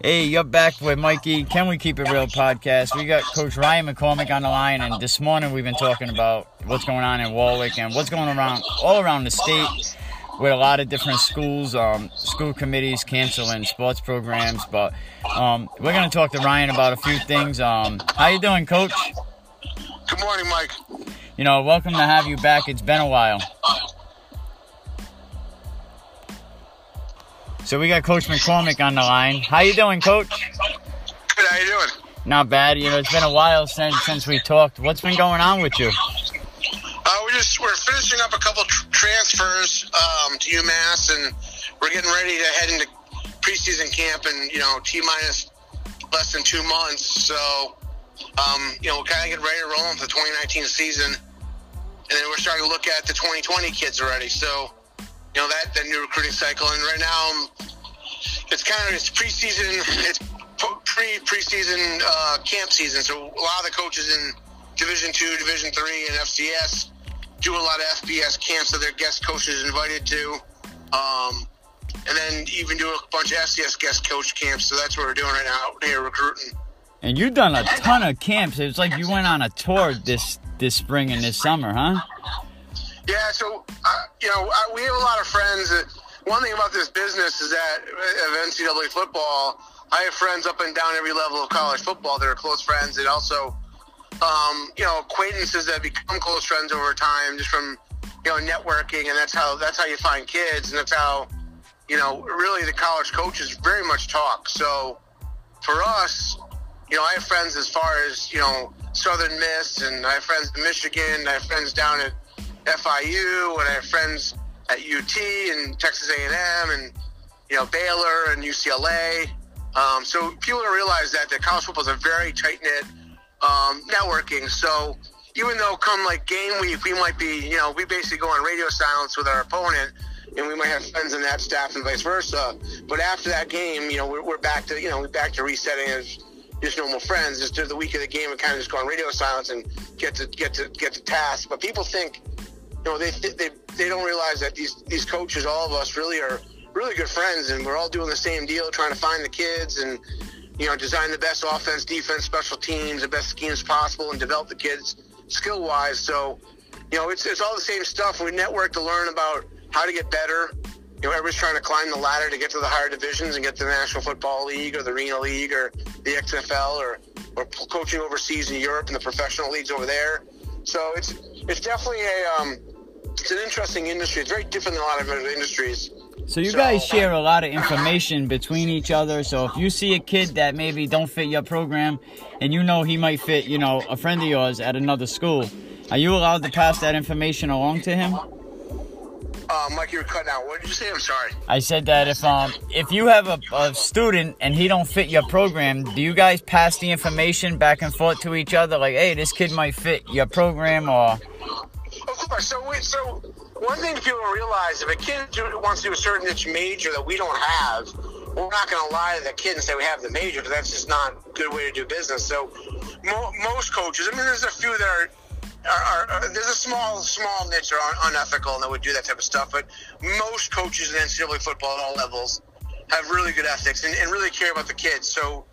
Hey, you're back with Mikey. Can we keep it real podcast? We got Coach Ryan McCormick on the line, and this morning we've been talking about what's going on in Warwick and what's going around all around the state with a lot of different schools, um, school committees canceling sports programs. But um, we're going to talk to Ryan about a few things. Um, how you doing, Coach? Good morning, Mike. You know, welcome to have you back. It's been a while. So we got Coach McCormick on the line. How you doing, Coach? Good. How you doing? Not bad. You know, it's been a while since since we talked. What's been going on with you? Uh, we just we're finishing up a couple tr- transfers um, to UMass, and we're getting ready to head into preseason camp, and you know, t minus less than two months. So, um, you know, we're kind of getting ready to roll into the 2019 season, and then we're starting to look at the 2020 kids already. So, you know, that that new recruiting cycle, and right now, it's kind of it's preseason, it's pre preseason uh, camp season. So a lot of the coaches in Division Two, Division Three, and FCS do a lot of FBS camps that their guest coaches invited to, um, and then even do a bunch of FCS guest coach camps. So that's what we're doing right now out here recruiting. And you've done a ton of camps. It's like you went on a tour this this spring and this summer, huh? Yeah, so uh, you know I, we have a lot of friends. That, one thing about this business is that of NCAA football, I have friends up and down every level of college football that are close friends, and also um, you know acquaintances that become close friends over time just from you know networking, and that's how that's how you find kids, and that's how you know really the college coaches very much talk. So for us, you know, I have friends as far as you know Southern Miss, and I have friends in Michigan, I have friends down at FIU, and I have friends at UT and Texas A&M, and you know Baylor and UCLA. Um, so people don't realize that that college football is a very tight knit um, networking. So even though come like game week, we might be, you know, we basically go on radio silence with our opponent, and we might have friends in that staff and vice versa. But after that game, you know, we're, we're back to, you know, we're back to resetting as just normal friends. Just do the week of the game and kind of just go on radio silence and get to get to get to task. But people think know, they, they, they don't realize that these, these coaches, all of us really are really good friends and we're all doing the same deal, trying to find the kids and, you know, design the best offense, defense, special teams, the best schemes possible and develop the kids skill wise. So, you know, it's, it's all the same stuff. We network to learn about how to get better. You know, everybody's trying to climb the ladder to get to the higher divisions and get to the National Football League or the Arena League or the XFL or, or coaching overseas in Europe and the professional leagues over there. So it's it's definitely a um, it's an interesting industry. It's very different than a lot of other industries. So you guys share a lot of information between each other. So if you see a kid that maybe don't fit your program, and you know he might fit, you know, a friend of yours at another school, are you allowed to pass that information along to him? Uh, Mike, you're cutting out. What did you say? I'm sorry. I said that if um if you have a, a student and he don't fit your program, do you guys pass the information back and forth to each other? Like, hey, this kid might fit your program, or of course. So, we, so one thing people realize: if a kid wants to do a certain niche major that we don't have, we're not going to lie to the kid and say we have the major because that's just not a good way to do business. So, mo- most coaches, I mean, there's a few that are. Are, are, there's a small small niche that are unethical and that would do that type of stuff, but most coaches in NCAA football at all levels have really good ethics and, and really care about the kids. So,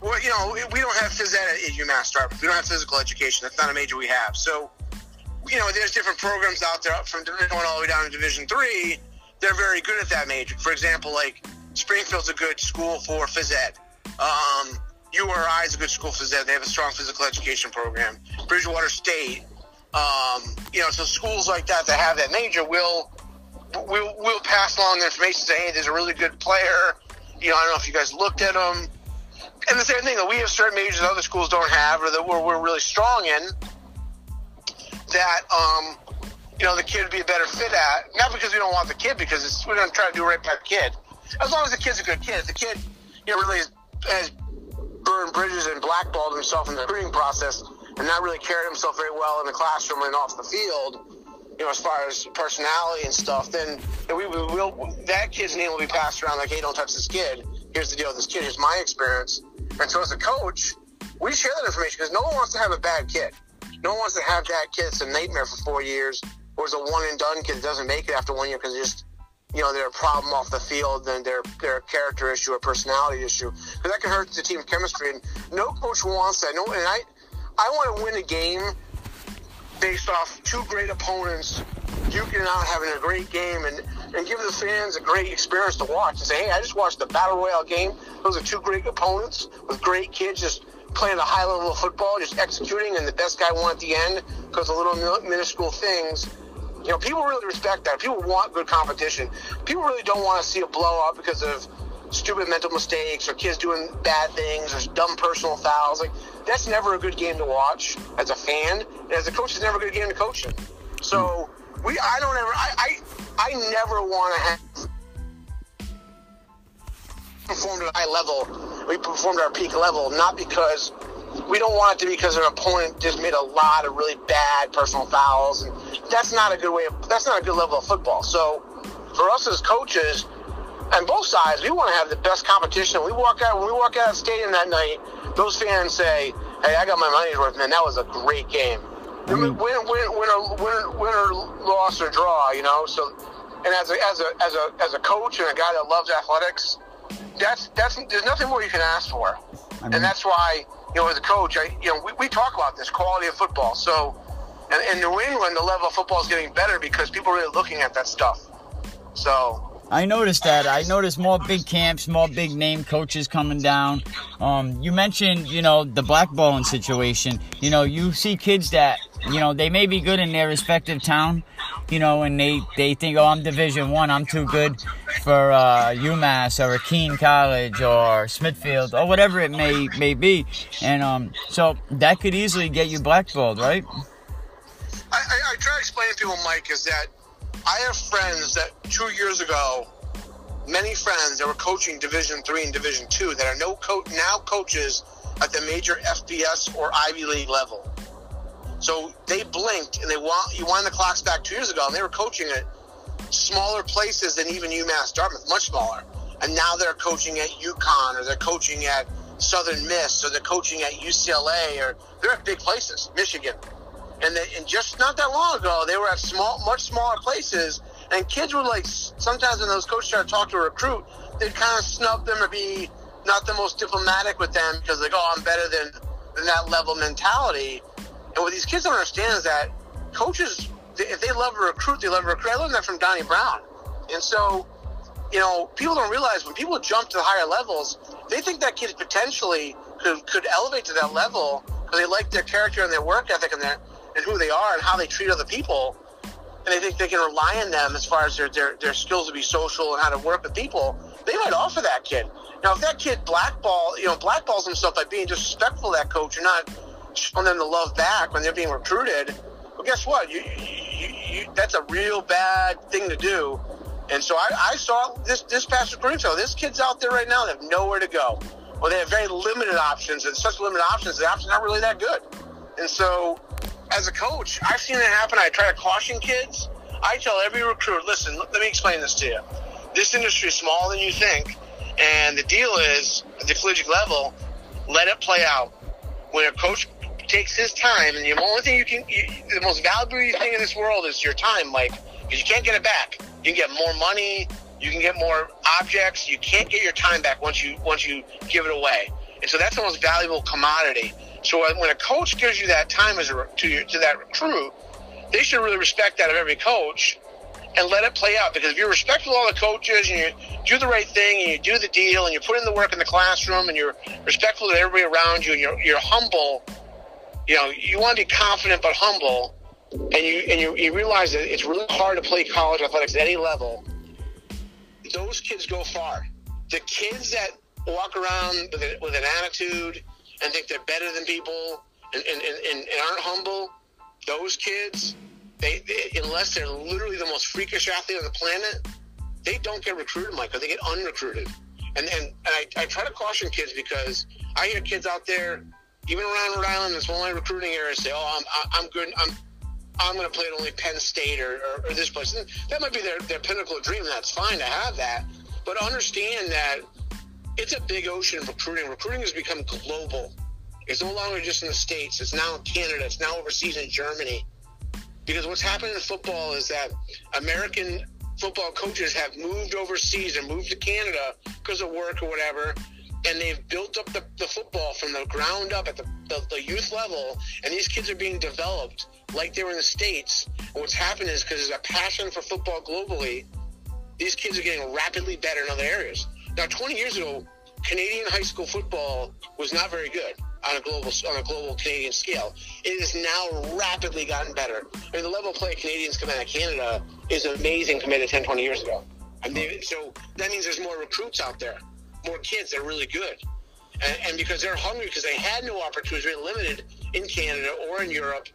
well, you know, we don't have phys ed at UMass Dartmouth. We don't have physical education. That's not a major we have. So, you know, there's different programs out there from Division One all the way down to Division Three. They're very good at that major. For example, like Springfield's a good school for phys ed. Um, URI is a good school for phys ed. They have a strong physical education program. Bridgewater State, um, you know, so schools like that that have that major will will will pass along the information. Say, hey, there's a really good player. You know, I don't know if you guys looked at them. And the same thing that we have certain majors that other schools don't have, or that we're, we're really strong in that um, you know the kid would be a better fit at. Not because we don't want the kid, because we're going to try to do right by the kid. As long as the kid's a good kid. If the kid, you know, really has, has burned bridges and blackballed himself in the recruiting process and not really carried himself very well in the classroom and off the field, you know, as far as personality and stuff, then we will that kid's name will be passed around like, hey, don't touch this kid. Here's the deal with this kid. Here's my experience. And so as a coach, we share that information because no one wants to have a bad kid. No one wants to have that kid that's a nightmare for four years, or is a one and done kid that doesn't make it after one year because just you know, they're a problem off the field then they're they're a character issue or personality issue. Because that can hurt the team chemistry. And no coach wants that. No, and I, I want to win a game based off two great opponents duking out, having a great game, and and give the fans a great experience to watch. And say, hey, I just watched the battle royale game. Those are two great opponents with great kids just playing a high level of football, just executing, and the best guy won at the end because of little minuscule things you know, people really respect that. People want good competition. People really don't want to see a blowout because of stupid mental mistakes or kids doing bad things or dumb personal fouls. Like that's never a good game to watch as a fan, and as a coach, it's never a good game to coach in. So we, I don't ever, I, I, I never want to have performed at a high level. We performed at our peak level, not because we don't want it to be because an opponent just made a lot of really bad personal fouls, and that's not a good way. Of, that's not a good level of football. So, for us as coaches, and both sides, we want to have the best competition. We walk out when we walk out of the stadium that night. Those fans say, "Hey, I got my money's worth, man. That was a great game. I mean, win, win, winner, winner, winner, loss or draw, you know." So, and as a as a as a as a coach and a guy that loves athletics, that's that's there's nothing more you can ask for, I mean, and that's why you know, as a coach, I, you know, we, we talk about this quality of football. So, and in New England, the level of football is getting better because people are really looking at that stuff. So. I noticed that. I noticed more big camps, more big name coaches coming down. Um, you mentioned, you know, the blackballing situation. You know, you see kids that, you know, they may be good in their respective town, you know, and they, they think, oh, I'm Division One, I'm too good for uh, UMass or Keene College or Smithfield or whatever it may may be, and um, so that could easily get you blackballed, right? I, I, I try to explain to people, Mike, is that I have friends that two years ago, many friends that were coaching Division Three and Division Two that are no coach now coaches at the major FBS or Ivy League level. So they blinked and they want you wind the clocks back two years ago, and they were coaching at smaller places than even UMass Dartmouth, much smaller. And now they're coaching at UConn or they're coaching at Southern Miss or they're coaching at UCLA or they're at big places, Michigan. And, they, and just not that long ago, they were at small, much smaller places. And kids were like, sometimes when those coaches try to talk to a recruit, they'd kind of snub them or be not the most diplomatic with them because like, oh, I'm better than, than that level mentality. And what these kids don't understand is that coaches if they love a recruit, they love a recruit. I learned that from Donnie Brown. And so, you know, people don't realize when people jump to the higher levels, they think that kid potentially could, could elevate to that level because they like their character and their work ethic and, their, and who they are and how they treat other people. And they think they can rely on them as far as their, their, their skills to be social and how to work with people. They might offer that kid. Now, if that kid blackball, you know, blackballs himself by being disrespectful to that coach or not showing them the love back when they're being recruited – well, guess what? You, you, you, that's a real bad thing to do. And so I, I saw this this past show. This kid's out there right now. They have nowhere to go. Well, they have very limited options, and such limited options, the options aren't really that good. And so, as a coach, I've seen it happen. I try to caution kids. I tell every recruit, listen, let me explain this to you. This industry is smaller than you think, and the deal is at the collegiate level, let it play out. When a coach takes his time, and the only thing you can, you, the most valuable thing in this world is your time, Mike, because you can't get it back. You can get more money, you can get more objects. You can't get your time back once you once you give it away, and so that's the most valuable commodity. So when a coach gives you that time as a, to your, to that recruit, they should really respect that of every coach and let it play out. Because if you're respectful of all the coaches and you do the right thing and you do the deal and you put in the work in the classroom and you're respectful to everybody around you and you're, you're humble you know, you want to be confident but humble, and you and you, you realize that it's really hard to play college athletics at any level. Those kids go far. The kids that walk around with, a, with an attitude and think they're better than people and, and, and, and aren't humble, those kids, they, they, unless they're literally the most freakish athlete on the planet, they don't get recruited, Michael. They get unrecruited. And, and, and I, I try to caution kids because I hear kids out there even around Rhode Island, this only recruiting area say, "Oh, I'm I'm good. I'm I'm going to play at only Penn State or, or, or this place." That might be their their pinnacle dream. That's fine to have that, but understand that it's a big ocean of recruiting. Recruiting has become global. It's no longer just in the states. It's now in Canada. It's now overseas in Germany. Because what's happening in football is that American football coaches have moved overseas and moved to Canada because of work or whatever, and they've built up the, the football from the ground up at the, the, the youth level, and these kids are being developed like they were in the States. And what's happened is because there's a passion for football globally, these kids are getting rapidly better in other areas. Now, 20 years ago, Canadian high school football was not very good on a global on a global Canadian scale. It has now rapidly gotten better. I mean, the level of play Canadians come out of Canada is amazing compared to 10, 20 years ago. So that means there's more recruits out there, more kids that are really good. And, and because they're hungry, because they had no opportunities, limited in Canada or in Europe,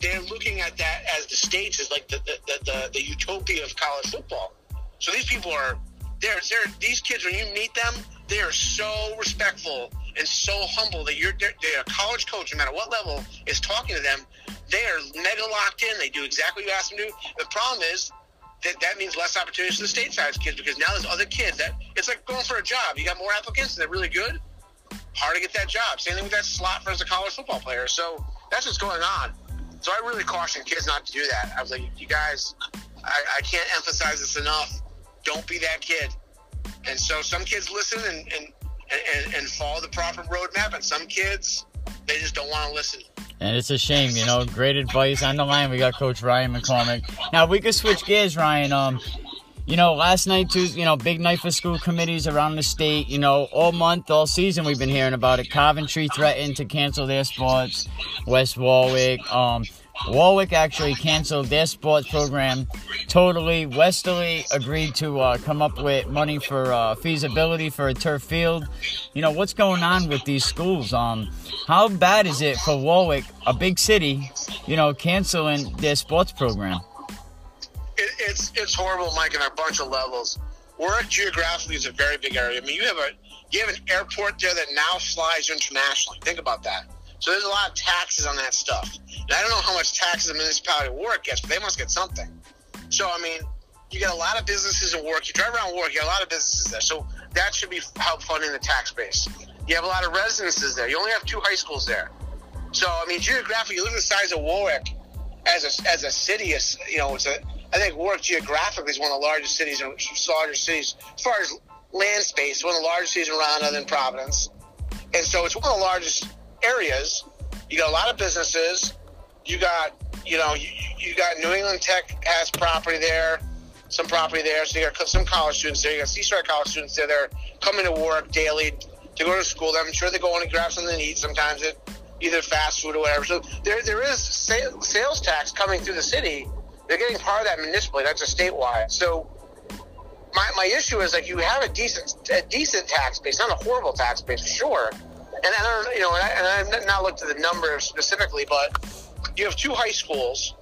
they're looking at that as the States as like the, the, the, the, utopia of college football. So these people are, they're, they're, these kids, when you meet them, they are so respectful and so humble that you're a college coach, no matter what level, is talking to them. They are mega locked in. They do exactly what you ask them to do. The problem is that that means less opportunities for the stateside kids because now there's other kids that it's like going for a job. You got more applicants and they're really good. Hard to get that job. Same thing with that slot for as a college football player. So that's what's going on. So I really caution kids not to do that. I was like, you guys, I, I can't emphasize this enough. Don't be that kid. And so some kids listen and, and and, and follow the proper roadmap. And some kids, they just don't want to listen. And it's a shame, you know. Great advice on the line. We got Coach Ryan McCormick. Now we could switch gears, Ryan. Um, you know, last night too. You know, big night for school committees around the state. You know, all month, all season, we've been hearing about it. Coventry threatened to cancel their sports. West Warwick. Um, Warwick actually canceled their sports program totally. Westerly agreed to uh, come up with money for uh, feasibility for a turf field. You know what's going on with these schools? Um, how bad is it for Warwick, a big city, you know, canceling their sports program? It, it's it's horrible, Mike, on a bunch of levels. Warwick geographically is a very big area. I mean, you have a you have an airport there that now flies internationally. Think about that. So there's a lot of taxes on that stuff. And I don't know how much taxes the municipality of Warwick gets, but they must get something. So, I mean, you get a lot of businesses in Warwick. You drive around Warwick, you got a lot of businesses there. So that should be help funding the tax base. You have a lot of residences there. You only have two high schools there. So, I mean, geographically, you look at the size of Warwick as a, as a city, you know, it's a, I think Warwick geographically is one of the largest cities and largest cities as far as land space, one of the largest cities around other than Providence. And so it's one of the largest areas. You got a lot of businesses. You got, you know, you, you got New England Tech has property there, some property there. So you got some college students there. You got Seastar college students there. They're coming to work daily to go to school. I'm sure they go in and grab something to eat sometimes at either fast food or whatever. So there, there is sales tax coming through the city. They're getting part of that municipally. That's a statewide. So my, my issue is like you have a decent a decent tax base, not a horrible tax base, sure. And I don't, you know, and, I, and I've not looked at the numbers specifically, but you have two high schools,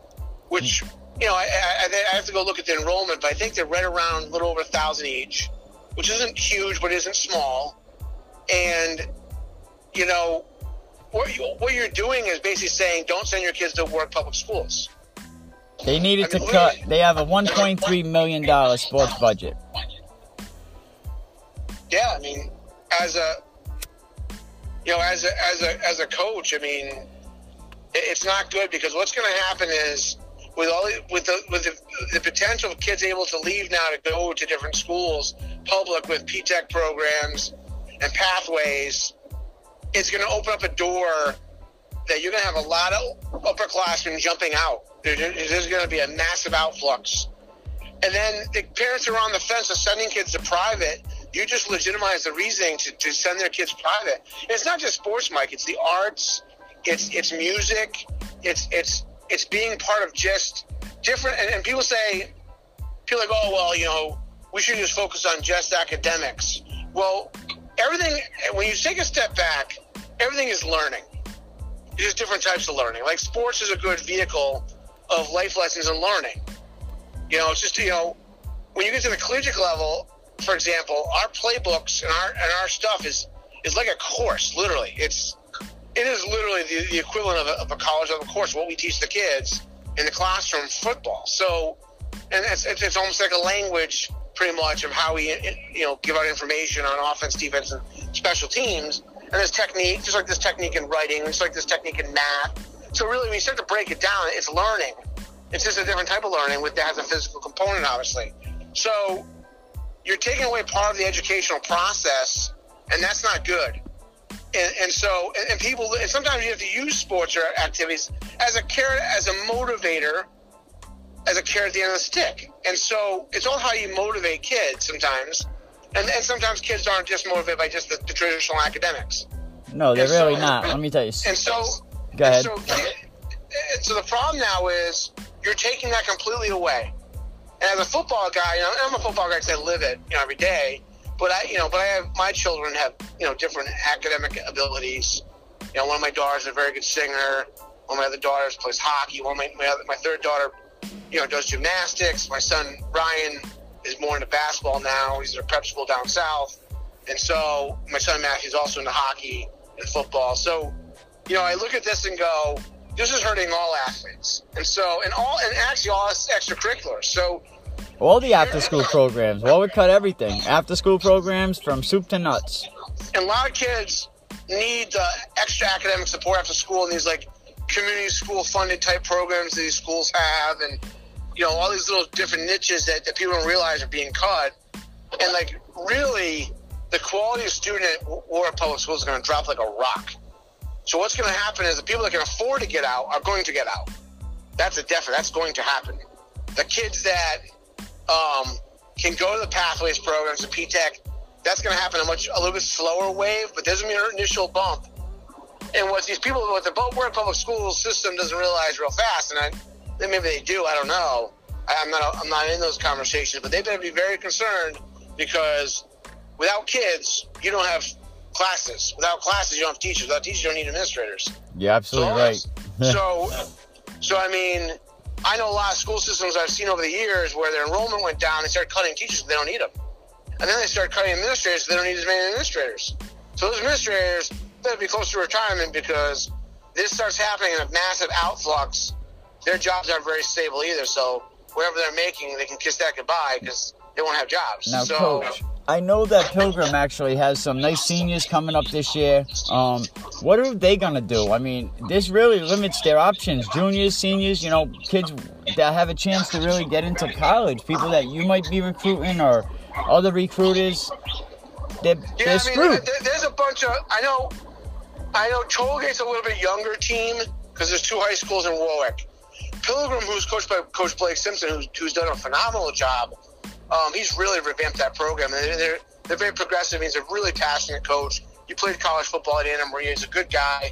which hmm. you know I, I, I have to go look at the enrollment, but I think they're right around a little over a thousand each, which isn't huge, but isn't small. And you know, what, you, what you're doing is basically saying, don't send your kids to work public schools. They needed I mean, to cut. They have a 1.3 million dollar sports budget. Yeah, I mean, as a you know, as a as a as a coach, I mean, it's not good because what's going to happen is with all with the with the, the, potential of kids able to leave now to go to different schools, public with P-TECH programs and pathways, it's going to open up a door that you're going to have a lot of upperclassmen jumping out. There's going to be a massive outflux. And then the parents are on the fence of sending kids to private. You just legitimize the reasoning to, to send their kids private. And it's not just sports, Mike. It's the arts it's it's music. It's it's it's being part of just different. And, and people say, people like, oh well, you know, we should just focus on just academics. Well, everything when you take a step back, everything is learning. There's different types of learning. Like sports is a good vehicle of life lessons and learning. You know, it's just you know, when you get to the collegiate level, for example, our playbooks and our and our stuff is is like a course. Literally, it's it is literally the, the equivalent of a, of a, college level course, what we teach the kids in the classroom football. So, and it's, it's, it's, almost like a language pretty much of how we, you know, give out information on offense, defense, and special teams. And there's technique, just like this technique in writing, just like this technique in math. So really, when you start to break it down, it's learning. It's just a different type of learning with that has a physical component, obviously. So you're taking away part of the educational process, and that's not good. And, and so, and, and people, and sometimes you have to use sports or activities as a carrot, as a motivator, as a carrot at the end of the stick. And so, it's all how you motivate kids sometimes, and, and sometimes kids aren't just motivated by just the, the traditional academics. No, they're really not. Let me tell you. And so, Go ahead. so, so the problem now is you're taking that completely away. And as a football guy, you know, I'm a football guy because I live it, you know, every day. But I, you know, but I have my children have, you know, different academic abilities. You know, one of my daughters is a very good singer. One of my other daughters plays hockey. One of my my, other, my third daughter, you know, does gymnastics. My son Ryan is more into basketball now. He's at a prep school down south. And so my son Matthew's also into hockey and football. So, you know, I look at this and go, this is hurting all athletes. And so, and all, and actually all extracurriculars. So, All the after school programs. Well, we cut everything. After school programs from soup to nuts. and a lot of kids need extra academic support after school and these like community school funded type programs that these schools have and you know all these little different niches that, that people don't realize are being cut and like really the quality of student at Warwick Public Schools is going to drop like a rock so what's going to happen is the people that can afford to get out are going to get out that's a definite that's going to happen the kids that um, can go to the pathways programs the P-TECH that's going to happen a much a little bit slower wave, but there's going to be an initial bump. And what these people, what the Warwick Public School system doesn't realize real fast, and I, then maybe they do, I don't know. I, I'm not, I'm not in those conversations, but they better be very concerned because without kids, you don't have classes. Without classes, you don't have teachers. Without teachers, you don't need administrators. You're absolutely right. so, so I mean, I know a lot of school systems I've seen over the years where their enrollment went down. They started cutting teachers; they don't need them, and then they started cutting administrators. They don't need as many administrators. So those administrators better be close to retirement because this starts happening in a massive outflux. Their jobs aren't very stable either. So whatever they're making, they can kiss that goodbye because they won't have jobs. Now, so, coach, I know that Pilgrim actually has some nice seniors coming up this year. Um, what are they gonna do? I mean, this really limits their options. Juniors, seniors, you know, kids that have a chance to really get into college. People that you might be recruiting or other recruiters. They're, Yeah, they're I mean, there's a bunch of. I know, I know. Tollgate's a little bit younger team because there's two high schools in Warwick. Pilgrim, who's coached by Coach Blake Simpson, who's, who's done a phenomenal job. Um, he's really revamped that program, and they're, they're very progressive. He's a really passionate coach. He played college football at Anna Maria. He's a good guy.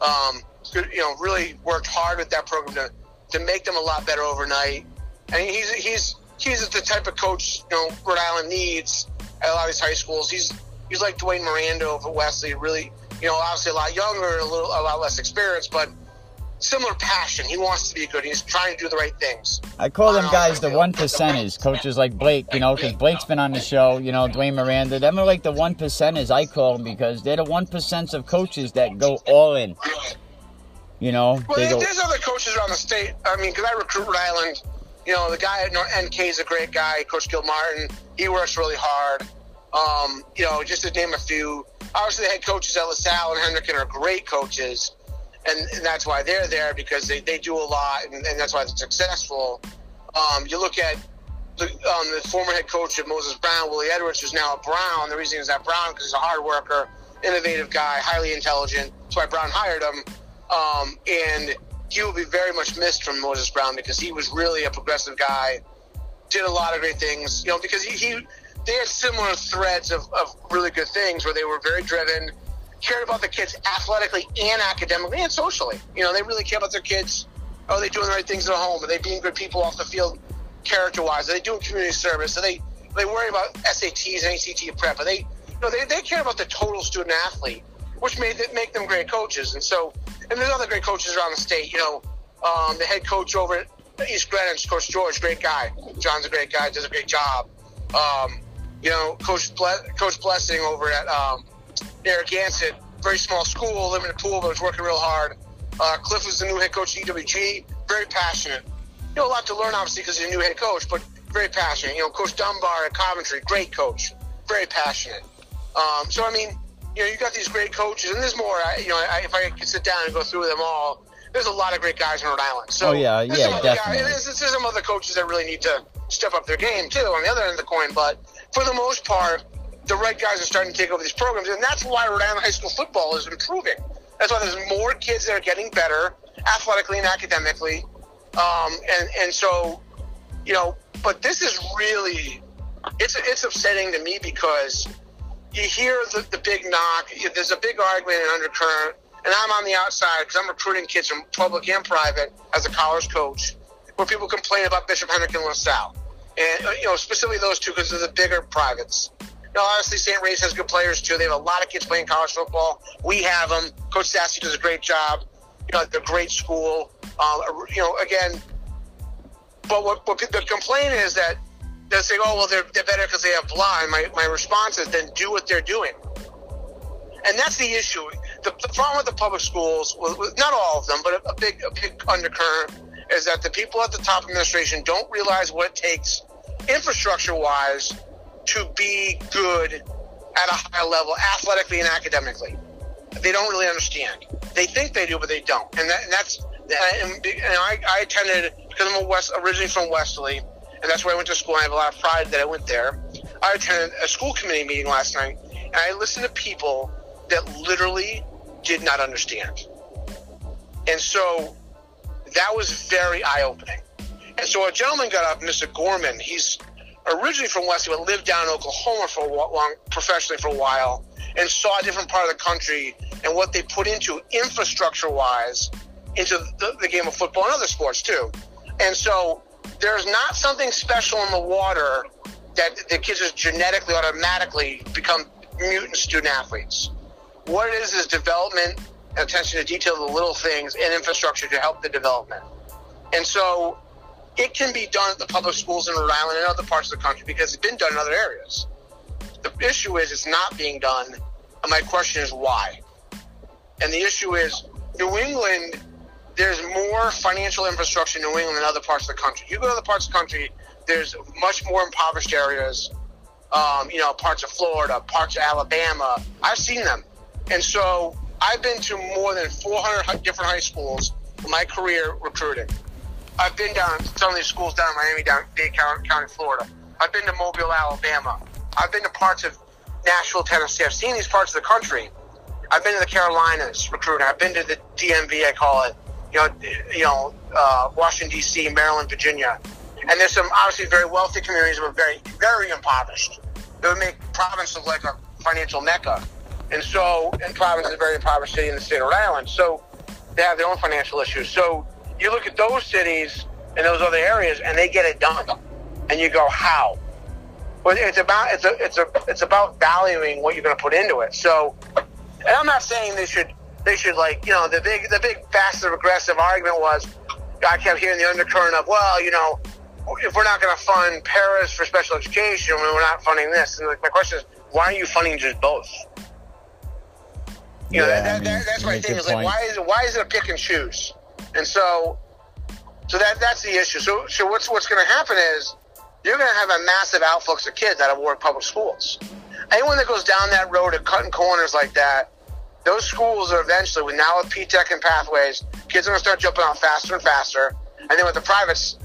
Um, good, you know, really worked hard with that program to to make them a lot better overnight. And he's he's he's the type of coach you know Rhode Island needs at a lot of these high schools. He's he's like Dwayne Miranda over Westerly, really you know obviously a lot younger, a little a lot less experience, but similar passion. He wants to be good. He's trying to do the right things. I call them guys the one percenters. Coaches like Blake, you know, because Blake's been on the show. You know, Dwayne Miranda. Them are like the one percenters. I call them because they're the one percent of coaches that go all in. You know, Well, they there- go. there's other coaches around the state. I mean, because I recruit Rhode Island. You know, the guy at NK is a great guy. Coach Gil Martin. He works really hard. Um, you know, just to name a few. Obviously, the head coaches at LaSalle and Hendricken are great coaches, and, and that's why they're there because they, they do a lot, and, and that's why they're successful. Um, you look at the, um, the former head coach of Moses Brown, Willie Edwards, who's now at Brown. The reason he's at Brown because he's a hard worker, innovative guy, highly intelligent. That's why Brown hired him. Um, and he will be very much missed from Moses Brown because he was really a progressive guy, did a lot of great things. You know, because he, he they had similar threads of, of really good things where they were very driven, cared about the kids athletically and academically and socially. You know, they really care about their kids. Are they doing the right things at home? Are they being good people off the field, character wise? Are they doing community service? Are they are they worry about SATs and ACT prep? Are they you know they, they care about the total student athlete, which made make them great coaches. And so and there's other great coaches around the state. You know, um, the head coach over at East Greenwich, Coach George, great guy. John's a great guy, does a great job. Um, you know, Coach Ble- Coach Blessing over at um, Narragansett, very small school, limited pool, but was working real hard. Uh, Cliff was the new head coach at EWG, very passionate. You know, a lot to learn, obviously, because he's a new head coach, but very passionate. You know, Coach Dunbar at Coventry, great coach, very passionate. Um, so, I mean, you know, you got these great coaches, and there's more. I, you know, I, if I could sit down and go through them all, there's a lot of great guys in Rhode Island. So, Oh, yeah, yeah, other guys- definitely. there's, there's some other coaches that really need to step up their game too on the other end of the coin. But for the most part, the right guys are starting to take over these programs, and that's why Rhode Island high school football is improving. That's why there's more kids that are getting better athletically and academically, um, and and so you know. But this is really it's it's upsetting to me because you hear the, the big knock. There's a big argument and undercurrent, and I'm on the outside because I'm recruiting kids from public and private as a college coach, where people complain about Bishop Hendrick and LaSalle, and uh, you know specifically those two because they're the bigger privates. Know, honestly, St. Ray's has good players too. They have a lot of kids playing college football. We have them. Coach Sassy does a great job. You know, they're a great school. Um, you know, again, but what, what the complaint is that they'll say, "Oh, well, they're, they're better because they have blah." And my, my response is, "Then do what they're doing." And that's the issue. The, the problem with the public schools, not all of them, but a, a big a big undercurrent is that the people at the top administration don't realize what it takes, infrastructure wise, to be good at a high level, athletically and academically. They don't really understand. They think they do, but they don't. And, that, and that's and, and I, I attended because I'm West originally from Westerly, and that's where I went to school. I have a lot of pride that I went there. I attended a school committee meeting last night, and I listened to people that literally did not understand. And so that was very eye opening. And so a gentleman got up, Mr. Gorman. He's originally from Westerly, but lived down in Oklahoma for a long, professionally for a while, and saw a different part of the country and what they put into infrastructure wise into the, the game of football and other sports too. And so there's not something special in the water that the kids just genetically, automatically become mutant student athletes. What it is is development attention to detail, the little things, and infrastructure to help the development. And so it can be done at the public schools in Rhode Island and other parts of the country because it's been done in other areas. The issue is it's not being done, and my question is why. And the issue is New England, there's more financial infrastructure in New England than other parts of the country. You go to other parts of the country, there's much more impoverished areas, um, you know, parts of Florida, parts of Alabama. I've seen them. And so I've been to more than 400 different high schools in my career recruiting. I've been down some of these schools down in Miami, down Dade County, Florida. I've been to Mobile, Alabama. I've been to parts of Nashville, Tennessee. I've seen these parts of the country. I've been to the Carolinas recruiting. I've been to the DMV, I call it. You know, you know, uh, Washington D.C., Maryland, Virginia, and there's some obviously very wealthy communities, but very, very impoverished. It would make Providence look like a financial mecca, and so, and Providence is a very impoverished city in the state of Rhode Island. So, they have their own financial issues. So, you look at those cities and those other areas, and they get it done, and you go, how? Well, it's about it's a it's a it's about valuing what you're going to put into it. So, and I'm not saying they should they should like you know the big the big passive aggressive argument was I kept hearing the undercurrent of well you know if we're not going to fund paras for special education, we're not funding this. And like, my question is, why are you funding just both? You know, Yeah, that, I mean, that, that's my thing. Is like, point. why is it why is it a pick and choose? And so, so that that's the issue. So, so what's what's going to happen is you're going to have a massive outflux of kids out of Warwick Public Schools. Anyone that goes down that road of cutting corners like that, those schools are eventually, with now with P-Tech and Pathways, kids are going to start jumping out faster and faster. And then with the privates,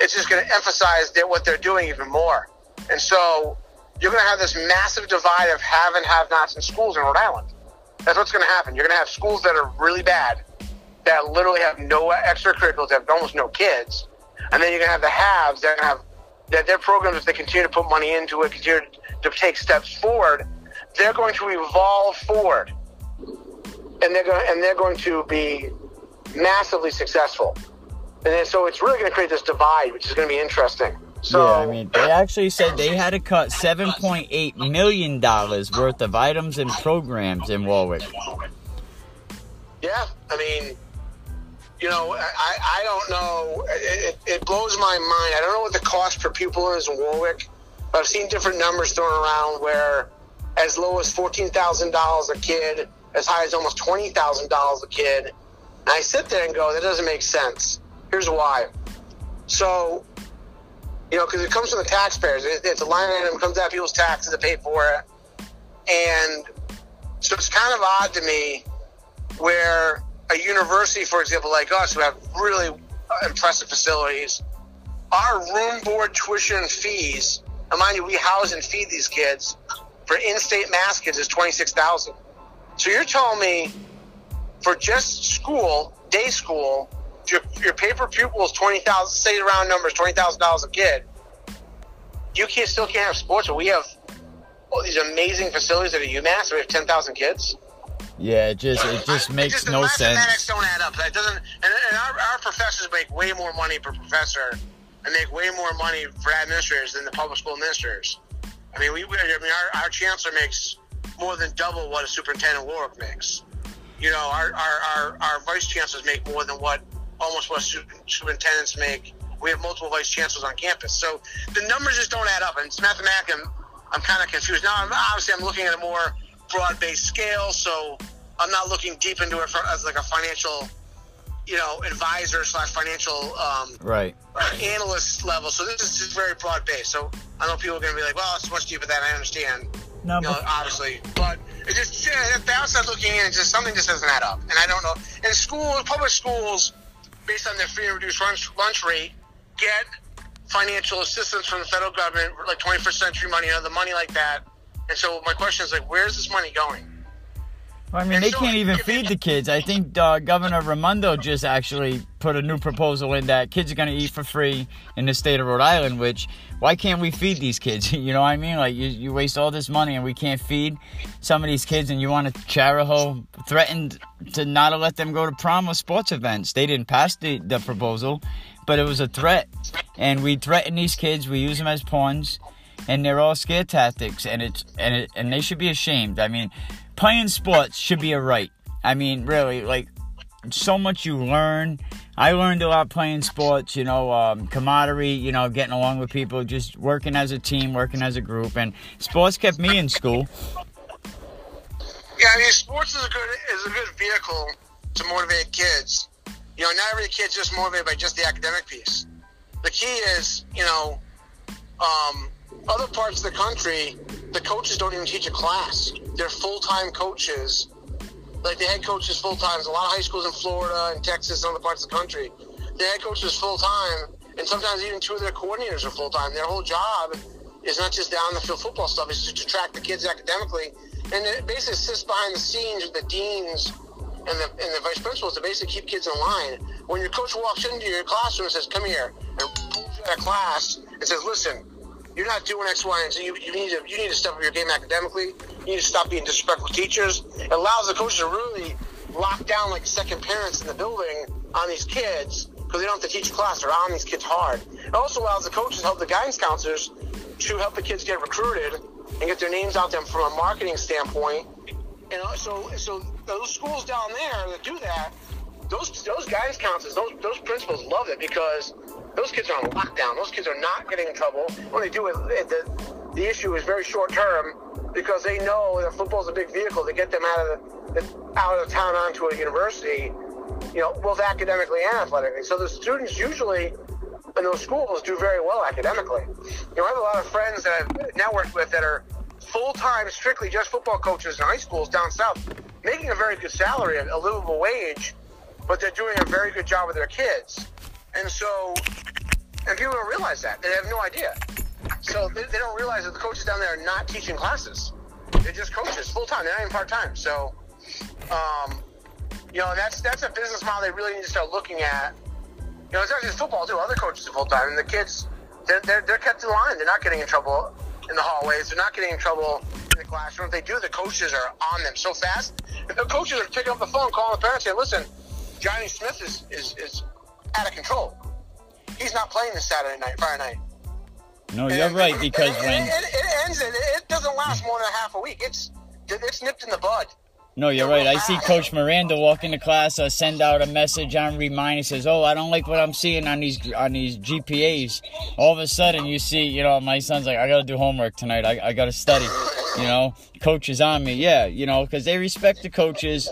it's just going to emphasize that what they're doing even more. And so you're going to have this massive divide of have and have-nots in schools in Rhode Island. That's what's going to happen. You're going to have schools that are really bad, that literally have no extracurriculars, have almost no kids, and then you're going to have the haves that have that their programs, if they continue to put money into it, continue to take steps forward, they're going to evolve forward, and they're going and they're going to be massively successful. And then, so it's really going to create this divide, which is going to be interesting. So yeah, I mean, they actually said they had to cut seven point eight million dollars worth of items and programs in Warwick. Yeah, I mean, you know, I, I don't know. It, it blows my mind. I don't know what the cost per pupil is in Warwick, but I've seen different numbers thrown around where as low as $14,000 a kid, as high as almost $20,000 a kid. And I sit there and go, that doesn't make sense. Here's why. So, you know, because it comes from the taxpayers. It, it's a line item, comes out of people's taxes to pay for it. And so it's kind of odd to me where a university, for example, like us, who have really impressive facilities, our room board tuition fees, and mind you, we house and feed these kids for in-state mass kids is twenty six thousand. So you're telling me for just school, day school, your, your paper pupil is twenty thousand. Say around numbers, twenty thousand dollars a kid. You can still can't have sports, but we have all these amazing facilities at a UMass. We have ten thousand kids. Yeah, it just it just makes it just, no sense. Mathematics don't add up. That doesn't. And, and our, our professors make way more money per professor, and make way more money for administrators than the public school administrators. I mean, we. I mean, our, our chancellor makes more than double what a superintendent Warwick makes. You know, our our, our, our vice chancellors make more than what almost what superintendents make. We have multiple vice chancellors on campus, so the numbers just don't add up. And it's mathematically, I'm, I'm kind of confused now. I'm, obviously, I'm looking at a more broad-based scale, so I'm not looking deep into it for, as like a financial, you know, advisor slash financial um, right analyst level. So this is just very broad-based. So I know people are going to be like, "Well, it's much deeper than I understand." No, you know, obviously, but it just yeah, the outside looking in, it's just something just doesn't add up, and I don't know. In schools, public schools, based on their free and reduced lunch, lunch rate, get financial assistance from the federal government, like 21st century money, you know, the money like that. And so my question is like, where's this money going? I mean, they can't even feed the kids. I think uh, Governor Raimondo just actually put a new proposal in that kids are going to eat for free in the state of Rhode Island. Which, why can't we feed these kids? You know what I mean? Like you, you waste all this money and we can't feed some of these kids, and you want to Chariho threatened to not let them go to prom or sports events. They didn't pass the, the proposal, but it was a threat, and we threaten these kids. We use them as pawns, and they're all scare tactics, and it's and it, and they should be ashamed. I mean playing sports should be a right. I mean, really, like so much you learn. I learned a lot playing sports, you know, um, camaraderie, you know, getting along with people, just working as a team, working as a group, and sports kept me in school. Yeah, I mean, sports is a good is a good vehicle to motivate kids. You know, not every kid's just motivated by just the academic piece. The key is, you know, um, other parts of the country, the coaches don't even teach a class they're full time coaches. Like the head coach is full time. There's a lot of high schools in Florida and Texas and other parts of the country. The head coach is full time, and sometimes even two of their coordinators are full time. Their whole job is not just down the field football stuff; it's to track the kids academically, and it basically sits behind the scenes with the deans and the, and the vice principals to basically keep kids in line. When your coach walks into your classroom and says, "Come here," and pulls you out of class and says, "Listen, you're not doing X, Y, and Z. You, you need to you need to step up your game academically. You need to stop being disrespectful teachers. It allows the coaches to really lock down like second parents in the building on these kids because they don't have to teach a class. They're on these kids hard. It also allows the coaches help the guidance counselors to help the kids get recruited and get their names out there from a marketing standpoint. And so so those schools down there that do that, those those guidance counselors, those those principals love it because those kids are on lockdown. Those kids are not getting in trouble. When they do it, the, the issue is very short term because they know that football is a big vehicle to get them out of the, out of town onto a university. You know, both academically and athletically. So the students usually in those schools do very well academically. You know, I have a lot of friends that I've networked with that are full time, strictly just football coaches in high schools down south, making a very good salary, a livable wage, but they're doing a very good job with their kids. And so, and people don't realize that. They have no idea. So they, they don't realize that the coaches down there are not teaching classes. They're just coaches full time. They're not even part time. So, um, you know, that's that's a business model they really need to start looking at. You know, it's not just football too. Other coaches are full time, and the kids they're, they're they're kept in line. They're not getting in trouble in the hallways. They're not getting in trouble in the classroom. If they do, the coaches are on them so fast. The coaches are picking up the phone, calling the parents, saying, "Listen, Johnny Smith is is, is out of control. He's not playing this Saturday night, Friday night. No, you're and, right because it, when it, it, it ends, it, it doesn't last more than a half a week. It's it's nipped in the bud. No, you're right. I see Coach Miranda walk into class, uh, send out a message on Remind. He says, "Oh, I don't like what I'm seeing on these on these GPAs." All of a sudden, you see, you know, my son's like, "I got to do homework tonight. I, I got to study." You know, coach is on me. Yeah, you know, because they respect the coaches.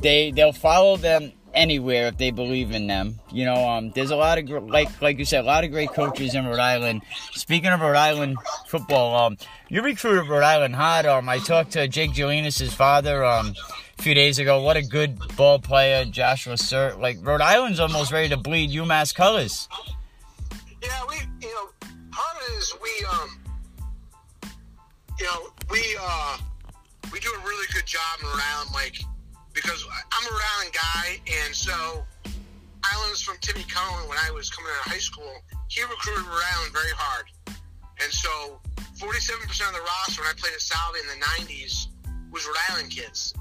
They they'll follow them anywhere if they believe in them. You know, um, there's a lot of like like you said, a lot of great coaches in Rhode Island. Speaking of Rhode Island football, um, you recruited Rhode Island hard. Um, I talked to Jake Jelinas' father um, a few days ago. What a good ball player, Joshua Sir. Like Rhode Island's almost ready to bleed UMass colors. Yeah, we you know part of it is we um you know we uh we do a really good job around Mike, because I'm a Rhode Island guy, and so Island's from Timmy Cohen when I was coming out of high school. He recruited Rhode Island very hard, and so 47% of the roster when I played at Salve in the 90s was Rhode Island kids,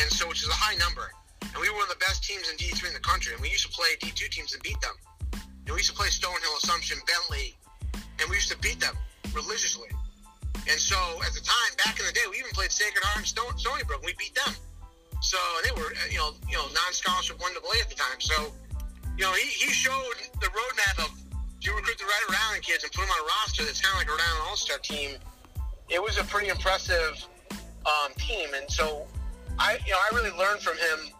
and so which is a high number. And we were one of the best teams in D3 in the country, and we used to play D2 teams and beat them. And we used to play Stonehill, Assumption, Bentley, and we used to beat them religiously. And so at the time, back in the day, we even played Sacred Heart and Stony Brook, and we beat them. So they were, uh, you know, you know, non-scholarship one AA at the time. So, you know, he, he showed the roadmap of if you recruit the right Rhode Island kids and put them on a roster that's kind of like a Rhode Island All-Star team, it was a pretty impressive um, team. And so I, you know, I really learned from him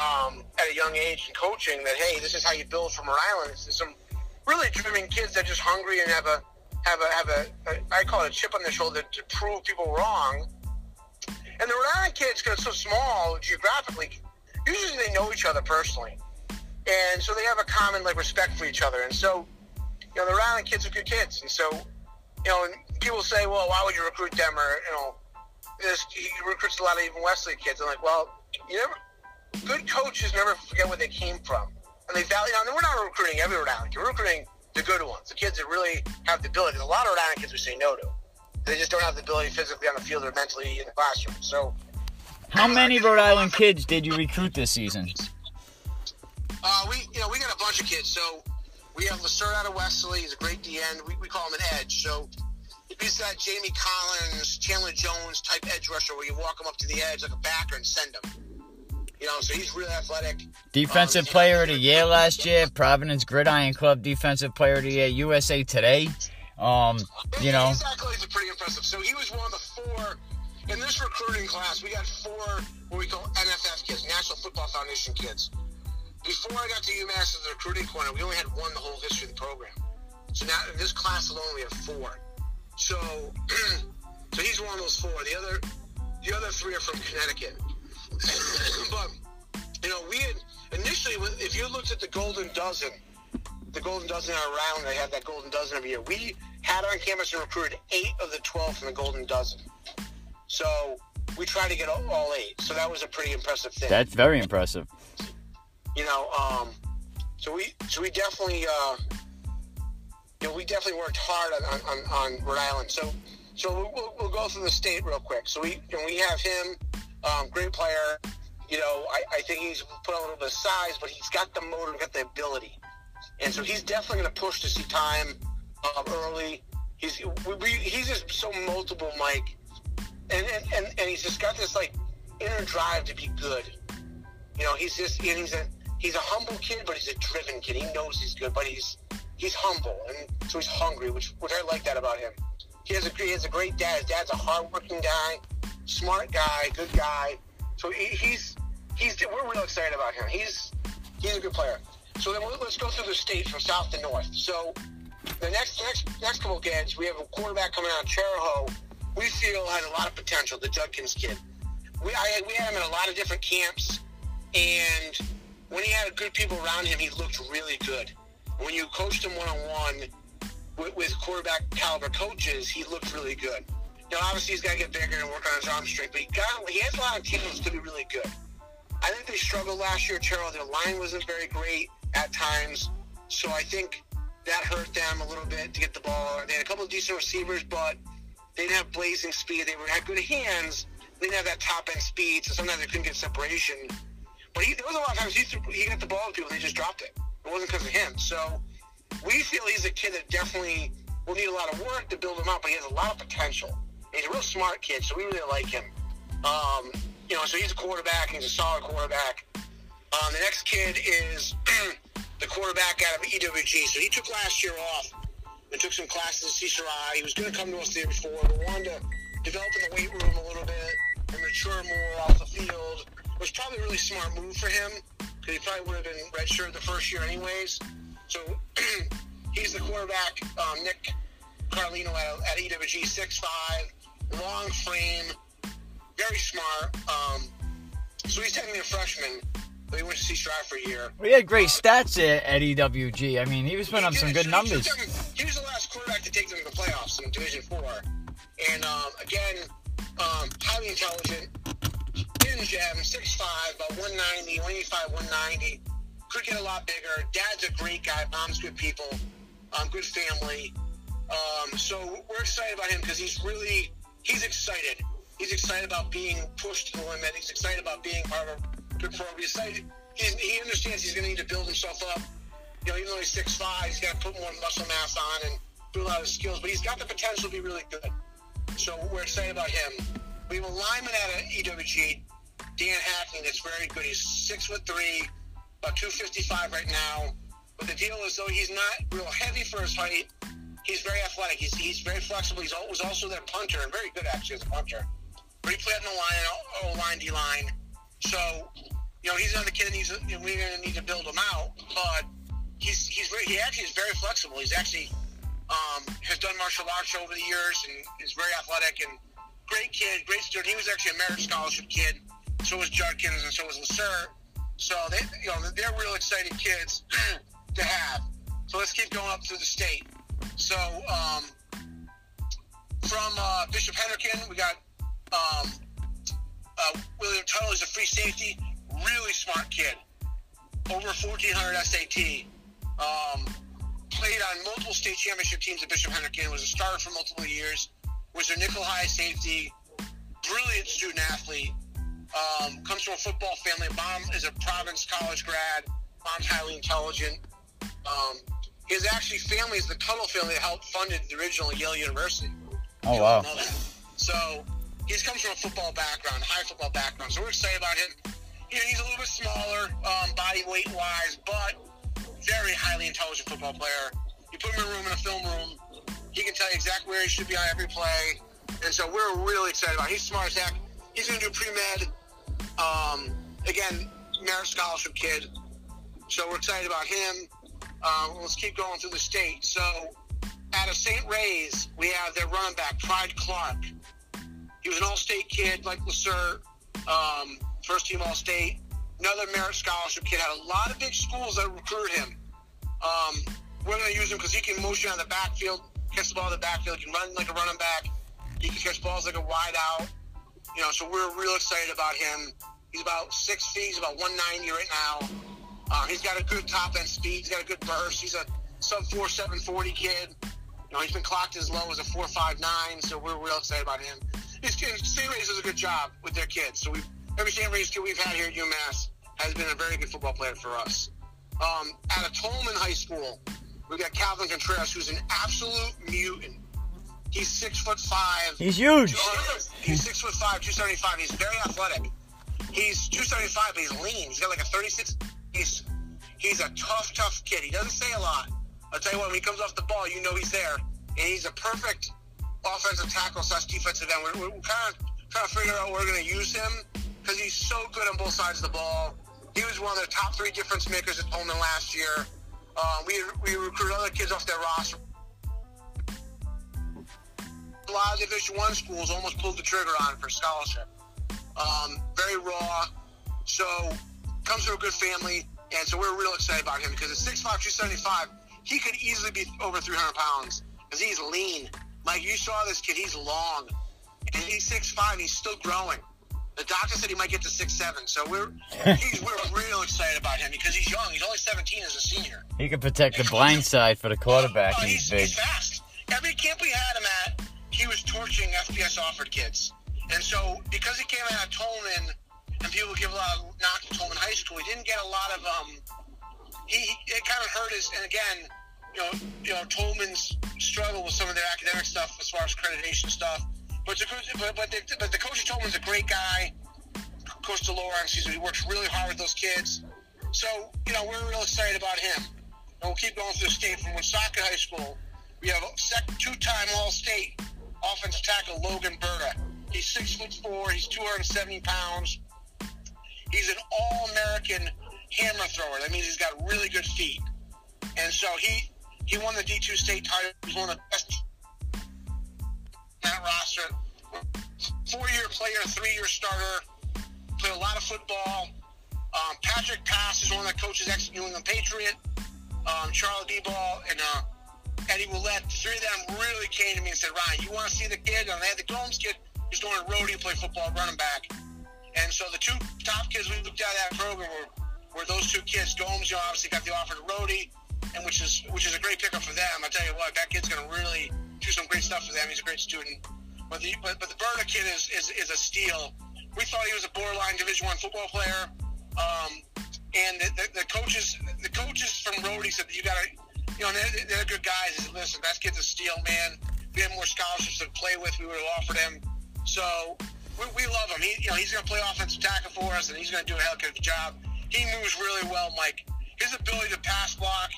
um, at a young age in coaching that hey, this is how you build from Rhode Island. It's some really driven kids that are just hungry and have a have a have a, a I call it a chip on their shoulder to prove people wrong. And the Rhode Island kids, because it's so small geographically, usually they know each other personally, and so they have a common like respect for each other. And so, you know, the Rhode Island kids are good kids, and so, you know, and people say, well, why would you recruit them? Or you know, this he recruits a lot of even Westerly kids. I'm like, well, you never good coaches never forget where they came from, and they value. Now, we're not recruiting every Rhode Island kid. We're recruiting the good ones, the kids that really have the ability. A lot of Rhode Island kids we say no to. They just don't have the ability physically on the field or mentally in the classroom. So, how many Rhode Island kids did you recruit this season? Uh, we, you know, we got a bunch of kids. So we have Lacerte out of Westerly. He's a great DN. We, we call him an edge. So he's that Jamie Collins, Chandler Jones type edge rusher where you walk him up to the edge like a backer and send him. You know, so he's really athletic. Defensive um, player of the year last year, Providence Gridiron Club Defensive Player of the Year, USA Today. Um, you know, his accolades are pretty impressive. So he was one of the four in this recruiting class. We got four what we call NFF kids, National Football Foundation kids. Before I got to UMass as the recruiting corner, we only had one the whole history of the program. So now in this class alone, we have four. So, so he's one of those four. The other, the other three are from Connecticut. but you know, we had initially, if you looked at the Golden Dozen, the Golden Dozen are around, they have that Golden Dozen every year. We had on campus and recruited eight of the twelve from the Golden Dozen. So we tried to get all eight. So that was a pretty impressive thing. That's very impressive. You know, um, so we so we definitely uh, you know we definitely worked hard on, on, on Rhode Island. So so we'll, we'll, go through the state real quick. So we know, we have him, um, great player. You know, I, I think he's put on a little bit of size, but he's got the motor, got the ability, and so he's definitely going to push to see time um, early. He's we, we, he's just so multiple, Mike, and, and and and he's just got this like inner drive to be good. You know, he's just and he's a he's a humble kid, but he's a driven kid. He knows he's good, but he's he's humble and so he's hungry, which which I like that about him. He has a he has a great dad. His dad's a hardworking guy, smart guy, good guy. So he, he's he's we're real excited about him. He's he's a good player. So then let's go through the state from south to north. So the next next next couple games, we have a quarterback coming out of Chariho. We feel had a lot of potential. The Judkins kid. We I, we had him in a lot of different camps, and when he had good people around him, he looked really good. When you coached him one on one with quarterback caliber coaches, he looked really good. Now, obviously, he's got to get bigger and work on his arm strength, but he got he has a lot of teams to be really good. I think they struggled last year. Chariho, their line wasn't very great at times, so I think that hurt them a little bit to get the ball. They had a couple of decent receivers, but they didn't have blazing speed. They had good hands. They didn't have that top end speed, so sometimes they couldn't get separation. But he, there was a lot of times he, threw, he got the ball to people they just dropped it. It wasn't because of him. So we feel he's a kid that definitely will need a lot of work to build him up, but he has a lot of potential. He's a real smart kid, so we really like him. Um, you know, so he's a quarterback. He's a solid quarterback. Um, the next kid is the quarterback out of EWG. So he took last year off and took some classes at CCRI. He was going to come to us the year before, but wanted to develop in the weight room a little bit and mature more off the field It was probably a really smart move for him because he probably would have been redshirted the first year anyways. So he's the quarterback, um, Nick Carlino at, at EWG, 6'5", long frame, very smart. Um, so he's technically a freshman. He went to see Strive for a year. Well, he had great stats at, at EWG. I mean, he was putting up some good So he took numbers. them- he was the last quarterback to take them to the playoffs in Division Four, and um, again, um, highly intelligent, hidden gem, 6'5", about 190, 185, 190. Could get a lot bigger. Dad's a great guy. Mom's good people. Um, good family. Um, so we're excited about him because he's really he's excited. He's excited about being pushed to the limit. He's excited about being part of good. He's excited. He's, he understands he's going to need to build himself up. You know, even though he's 6'5", he's got to put more muscle mass on and do a lot of skills. But he's got the potential to be really good. So we're excited about him. We have a lineman at EWG, Dan Hackney, that's very good. He's six foot three, about 255 right now. But the deal is, though, he's not real heavy for his height. He's very athletic. He's, he's very flexible. He's was also their punter, and very good actually as a punter. But he played on the line, O line, D line. So, you know, he's another kid that needs. You know, we're going to need to build him out. But he's he's very, he actually is very flexible. He's actually um, has done martial arts over the years and is very athletic and great kid, great student. He was actually a merit scholarship kid. So was Judkins and so was Lacerte. So they, you know, they're real exciting kids to have. So let's keep going up through the state. So um, from uh, Bishop Hendricken, we got um, uh, William Tuttle. is a free safety, really smart kid. Over 1400 SAT. Um, played on multiple state championship teams at Bishop Hendricken. Was a starter for multiple years. Was a nickel high safety. Brilliant student athlete. Um, comes from a football family. Mom is a Providence College grad. Mom's highly intelligent. Um, his actually family is the Tuttle family that helped funded the original Yale University. Oh wow. all know that. So he's comes from a football background, high football background. So we're excited about him. You know, he's a little bit smaller, um, body weight wise, but very highly intelligent football player. You put him in a room in a film room, he can tell you exactly where he should be on every play. And so we're really excited about. Him. He's smart as heck. He's going to do pre med. Um, again, merit scholarship kid. So we're excited about him. Um, let's keep going through the state. So out of St. Ray's, we have their running back, Pride Clark. He was an all-state kid like Lacerte, um, first team all-state. Another merit scholarship kid. Had a lot of big schools that recruited him. Um, we're going to use him because he can motion on the backfield, catch the ball in the backfield. He can run like a running back. He can catch balls like a wide out. You know, so we're real excited about him. He's about six feet. He's about 190 right now. Um, he's got a good top end speed. He's got a good burst. He's a sub four seven forty kid. You know, he's been clocked as low as a four five nine. So we're real excited about him. St. Ray's does a good job with their kids. So we every St. Ray's kid we've had here at UMass has been a very good football player for us. Um, out of Tolman High School, we've got Calvin Contreras, who's an absolute mutant. He's six foot five. He's huge. He's six foot five, two seventy five. He's very athletic. He's two seventy five, but he's lean. He's got like a thirty six. He's he's a tough, tough kid. He doesn't say a lot. I'll tell you what, when he comes off the ball, you know he's there, and he's a perfect offensive tackle slash defensive end. We're, we're kind of trying to figure out where we're going to use him because he's so good on both sides of the ball. He was one of the top three difference makers at Tolman last year. Uh, we we recruited other kids off their roster. A lot of Division One schools almost pulled the trigger on for scholarship. Um, very raw, so comes from a good family, and so we're real excited about him because at 6'5", 275, he could easily be over 300 pounds because he's lean. Like you saw this kid, he's long, and he's six five. he's still growing. The doctor said he might get to six seven, so we're he's, we're real excited about him because he's young. He's only 17 as a senior. He can protect the blind side for the quarterback. Oh, He's big. He's fast. Every camp we had him at, he was torching FBS offered kids. And so, because he came out of Tolman, and people give a lot of knock to Tolman High School, he didn't get a lot of um. He it kind of hurt his. And again, you know, you know, Tolman's struggle with some of their academic stuff as far as accreditation stuff. But good, but but the, but the coach at Tolman's a great guy. Coach DeLawrence, he works really hard with those kids. So you know, we're real excited about him. And we'll keep going through the state from Woonsocket High School. We have two-time All-State offensive tackle Logan Berta. He's six foot four. He's 270 pounds. He's an All-American hammer thrower. That means he's got really good feet. And so he he won the D2 state title. He's one of the best that roster. Four-year player, three-year starter. Played a lot of football. Um, Patrick Pass is one of the coaches ex New England Patriot. Um, Charlie D-Ball and uh, Eddie Willett, the three of them really came to me and said, Ryan, you want to see the kid? And they had the Gomes kid who's doing a Rhody, play football, running back. And so the two top kids we looked at that program were, were those two kids. Gomes, you know, obviously got the offer to Rhody, and which is which is a great pickup for them. I tell you what, that kid's going to really do some great stuff for them. He's a great student. But the but, but the Berta kid is, is is a steal. We thought he was a borderline Division One football player. Um, and the, the, the, coaches, the coaches from Rhody said you got to, you know, they're, they're good guys. Said, listen, that kid's a steal, man. We had more scholarships to play with, we would have offered him. So we, we love him. He, you know, he's going to play offensive tackle for us, and he's going to do a hell of a job. He moves really well, Mike. His ability to pass block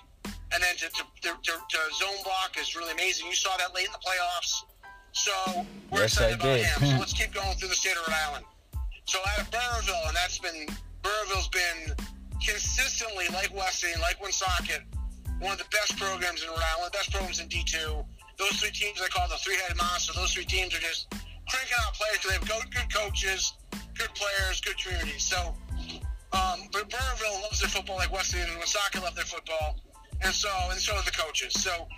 and then to, to, to, to zone block is really amazing. You saw that late in the playoffs. So we're yes, excited about him. so let's keep going through the state of Rhode Island. So out of Burrillville, and that's been Burrillville's been consistently, like Westerly, like Woonsocket, one of the best programs in Rhode Island, best programs in D2. Those three teams I call the three-headed monster. Those three teams are just cranking out players because they have good, good coaches, good players, good communities. So, um, but Burrillville loves their football like Westerly and Woonsocket love their football, and so and so do the coaches. So,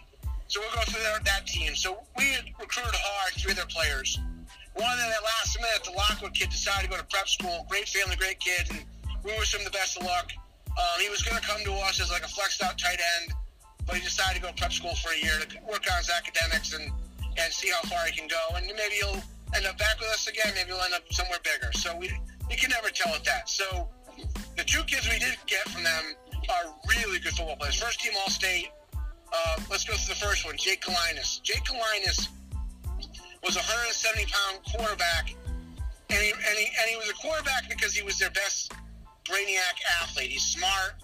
so we'll go through their, that team. So we recruited hard three of their players. One of them at last minute, the Lockwood kid decided to go to prep school. Great family, great kid, and we wish him the best of luck. Um, he was going to come to us as like a flexed out tight end, but he decided to go to prep school for a year to work on his academics and, and see how far he can go. And maybe he'll end up back with us again. Maybe he'll end up somewhere bigger. So we you can never tell with that. So the two kids we did get from them are really good football players. First team All State. Uh, let's go through the first one. Jake Kalinas. Jake Kalinas was a 170 pound quarterback, and he, and he and he was a quarterback because he was their best brainiac athlete. He's smart,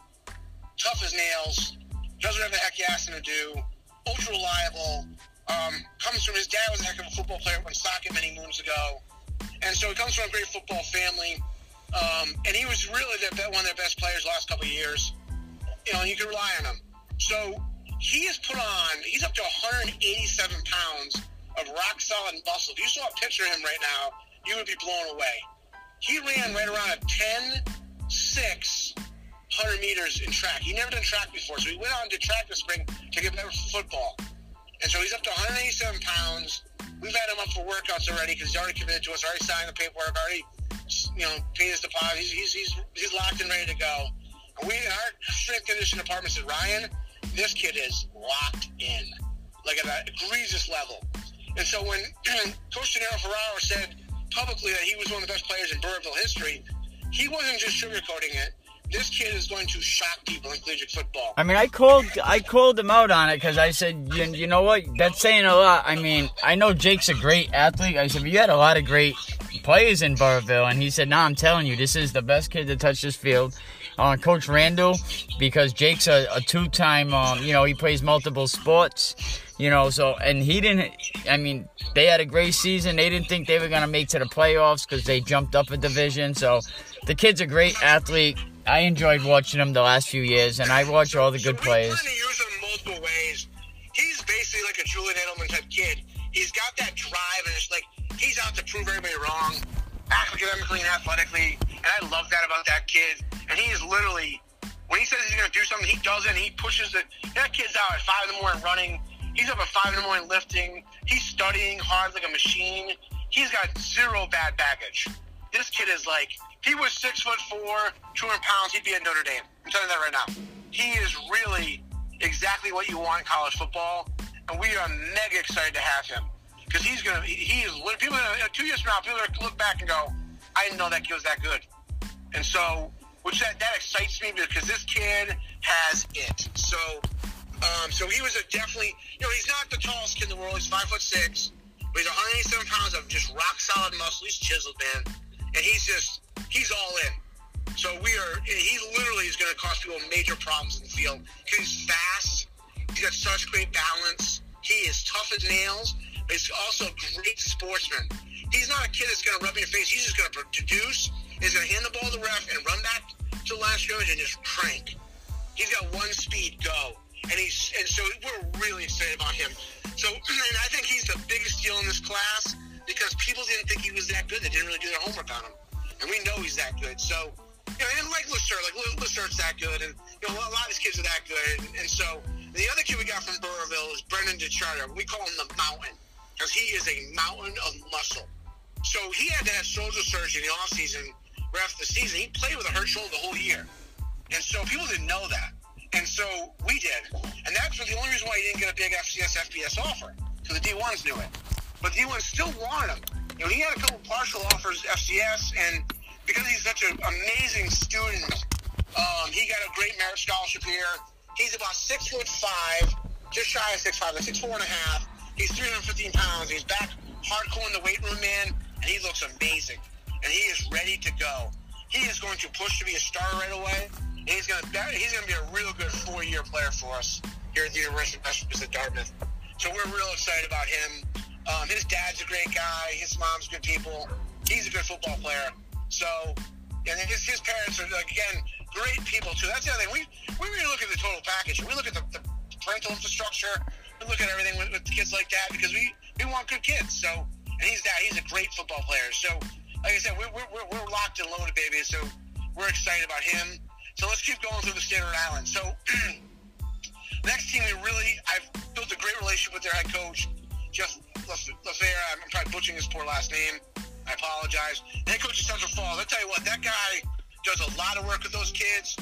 tough as nails, does whatever the heck you ask him to do, ultra reliable. Um, comes from his dad was a heck of a football player Woonsocket many moons ago, and so he comes from a great football family. Um, and he was really their, one of their best players the last couple of years. You know, you can rely on him. So he is put on. He's up to 187 pounds of rock solid muscle. If you saw a picture of him right now, you would be blown away. He ran right around a 10 6 100 meters in track. He never done track before, so he went on to track this spring to get better for football. And so he's up to 187 pounds. We've had him up for workouts already because he's already committed to us, already signed the paperwork, already you know paid his deposit. He's, he's, he's, he's locked and ready to go. We our strength condition department said, Ryan, this kid is locked in, like at an egregious level. And so when Coach Gennaro Ferraro said publicly that he was one of the best players in Burrillville history, he wasn't just sugarcoating it. This kid is going to shock people in collegiate football. I mean, I called I called him out on it because I said, you, you know what, that's saying a lot. I mean, I know Jake's a great athlete. I said, but you had a lot of great players in Burrillville, and he said, "No, nah, I'm telling you, this is the best kid to touch this field." Uh, Coach Randall, because Jake's a, a two-time, um, you know, he plays multiple sports, you know, so and he didn't. I mean, they had a great season. They didn't think they were gonna make to the playoffs because they jumped up a division. So the kid's a great athlete. I enjoyed watching him the last few years, and I watch all the good so players. To use him multiple ways. He's basically like a Julian Edelman type kid. He's got that drive, and it's like he's out to prove everybody wrong, academically and athletically. And I love that about that kid. And he is literally, when he says he's going to do something, he does it. And he pushes it. That kid's out at five in the morning running. He's up at five in the morning lifting. He's studying hard like a machine. He's got zero bad baggage. This kid is like, if he was six foot four, 200 pounds, he'd be at Notre Dame. I'm telling you that right now. He is really exactly what you want in college football, and we are mega excited to have him because he's gonna. He is. People two years from now, people are gonna look back and go, "I didn't know that kid was that good," and so, which that that excites me because this kid has it. So, um, so he was a definitely. You know, he's not the tallest kid in the world. He's five foot six, but he's 187 pounds of just rock solid muscle. He's chiseled, man, and he's just he's all in. So we are. He literally is going to cause people major problems in the field. He's fast. He's got such great balance. He is tough as nails. But he's also a great sportsman. He's not a kid that's going to rub in your face. He's just going to produce. He's going to hand the ball to the ref and run back to the last scrimmage and just crank. He's got one speed, go. And he's and so we're really excited about him. So and I think he's the biggest deal in this class because people didn't think he was that good. They didn't really do their homework on him, and we know he's that good. So you know, and like Lacerte, like Lacerte's that good, and you know, a lot of these kids are that good, and, and so the other kid we got from Burrillville is Brendan DeCharter. We call him the Mountain because he is a mountain of muscle. So he had to have shoulder surgery in the offseason after the season. He played with a hurt shoulder the whole year. And so people didn't know that. And so we did. And that's the only reason why he didn't get a big FCS FBS offer. Because the D1s knew it. But the D1s still wanted him. You know, he had a couple partial offers FCS, and because he's such an amazing student, um, he got a great merit scholarship here. He's about six foot five, just shy of six five, like six four and a half. He's 315 pounds. He's back hardcore in the weight room, man, and he looks amazing. And he is ready to go. He is going to push to be a star right away. And he's going to he's going to be a real good four year player for us here at the University of Massachusetts at Dartmouth. So we're real excited about him. Um, his dad's a great guy. His mom's good people. He's a good football player. So, and his, his parents are again great people too. That's the other thing. We we really look at the total package. We look at the, the parental infrastructure. We look at everything with, with kids like that because we we want good kids. So, and he's that. He's a great football player. So, like I said, we're we're, we're locked and loaded, baby. So, we're excited about him. So let's keep going through the Rhode Island. So, next team, we really I've built a great relationship with their head coach, Jeff LaFera. I'm probably butchering his poor last name. I apologize. Head coach of Central Falls. I tell you what, that guy does a lot of work with those kids.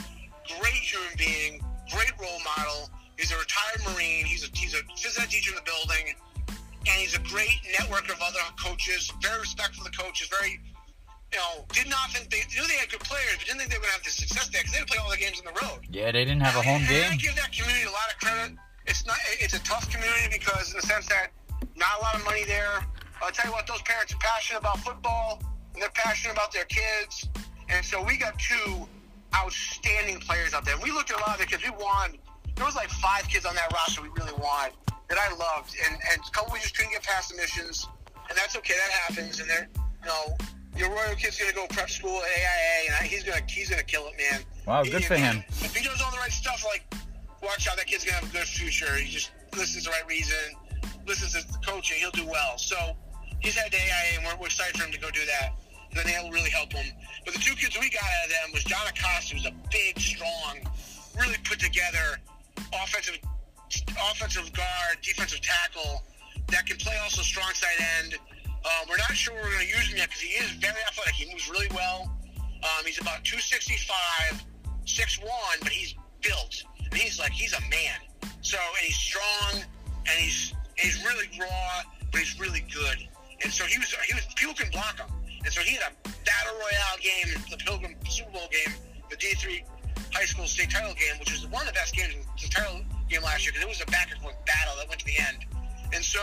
Great human being, great role model. He's a retired Marine. He's a he's a phys ed teacher in the building, and he's a great network of other coaches. Very respectful of the coaches. Very, you know, did not think they knew they had good players, but didn't think they were going to have the success there because they didn't play all the games on the road. Yeah, they didn't have a home and, game. And I give that community a lot of credit. It's not. It's a tough community because in the sense that not a lot of money there. I'll tell you what, those parents are passionate about football and they're passionate about their kids. And so we got two outstanding players out there. And we looked at a lot of the kids. We won. There was like five kids on that roster we really wanted that I loved. And, and a couple we just couldn't get past submissions. And that's okay. That happens. And they're, you know, your Royal kid's going to go prep school at AIA, and he's going to he's gonna kill it, man. Wow, good he, for him. If he does all the right stuff, like, watch out, that kid's going to have a good future. He just listens to the right reason, listens to the coaching, he'll do well. So he's had the AIA, and we're, we're excited for him to go do that and then that'll really help him. But the two kids we got out of them was John Acosta, who's a big, strong, really put together offensive offensive guard, defensive tackle that can play also strong side end. Um, we're not sure we're going to use him yet because he is very athletic. He moves really well. Um, he's about 265, 6'1", but he's built. And he's like, he's a man. So, and he's strong, and he's he's really raw, but he's really good. And so he was, he was, people can block him. And so he had a battle royale game, the Pilgrim Super Bowl game, the D3 high school state title game, which was one of the best games in the title game last year because it was a back and forth battle that went to the end. And so,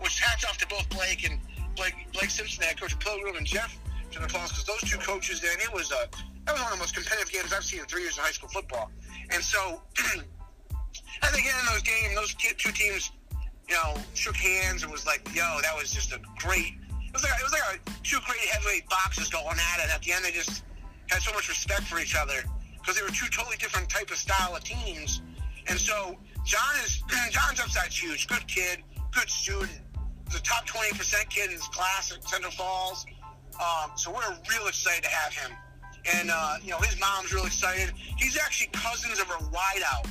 which hats off to both Blake and Blake, Blake Simpson, the head coach of Pilgrim, and Jeff to the Falls, because those two coaches then it was a that was one of the most competitive games I've seen in three years of high school football. And so, I think in those games, those two teams, you know, shook hands and was like, "Yo, that was just a great." It was like it was like a, two great heavyweight boxers going at it. At the end, they just had so much respect for each other because they were two totally different type of style of teams. And so John is John's upside's huge. Good kid, good student. He's a top twenty percent kid in his class at Central Falls. Um, so we're real excited to have him. And uh, you know his mom's real excited. He's actually cousins of our wideout.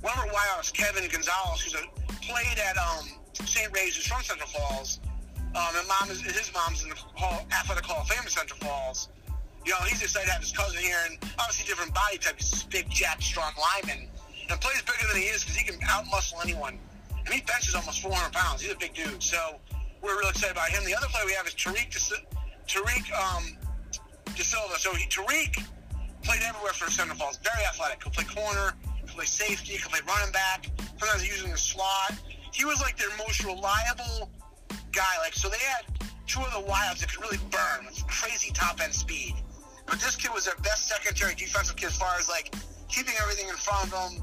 One of our wideouts, Kevin Gonzalez, who's a, played at um, St. Ray's, who's from Central Falls. Um, and mom is, his mom's in the Hall, Athletic Hall of Fame in Central Falls. You know, he's excited to have his cousin here, and obviously different body type. He's this big, jack, strong lineman, and plays bigger than he is because he can outmuscle anyone. And he benches almost 400 pounds. He's a big dude. So we're really excited about him. The other player we have is Tariq Tariq um, De Silva. So he, Tariq played everywhere for Central Falls. Very athletic. Could play corner, could play safety, could play running back. Sometimes in the slot. He was like their most reliable guy. Like so, they had two of the wilds that could really burn with crazy top end speed. But this kid was their best secondary defensive kid as far as like keeping everything in front of him.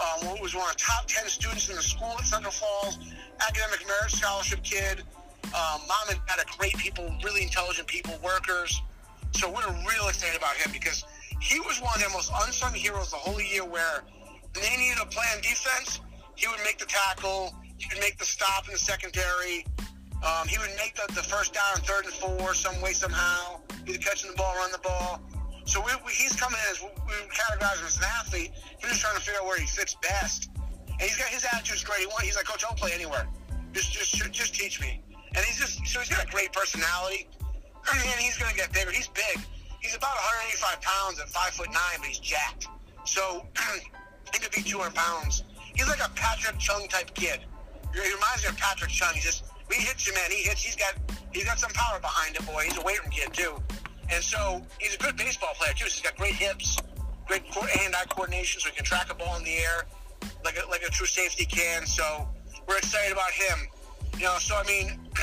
Um, was one of the top ten students in the school at Central Falls, academic merit scholarship kid. Um, mom and dad are great people, really intelligent people, workers. So we're real excited about him because he was one of their most unsung heroes the whole year. Where they needed a plan defense, he would make the tackle, he would make the stop in the secondary. Um, he would make the, the first down, third and four, some way, somehow. Either catching the ball, run the ball. So we, we, he's coming in as we categorize him as an athlete. He's just trying to figure out where he fits best. And he's got his attitude's great. He want, he's like, Coach, I'll play anywhere. Just just just teach me. And he's just so he's got a great personality. And he's gonna get bigger. He's big. He's about 185 pounds at five foot nine, but he's jacked. So he could be 200 pounds. He's like a Patrick Chung type kid. He reminds me of Patrick Chung. He just he hits you, man. He hits. He's got he's got some power behind him, boy. He's a weight room kid too. And so he's a good baseball player too. So he's got great hips, great hand-eye coordination, so he can track a ball in the air like a, like a true safety can. So we're excited about him. You know, so I mean,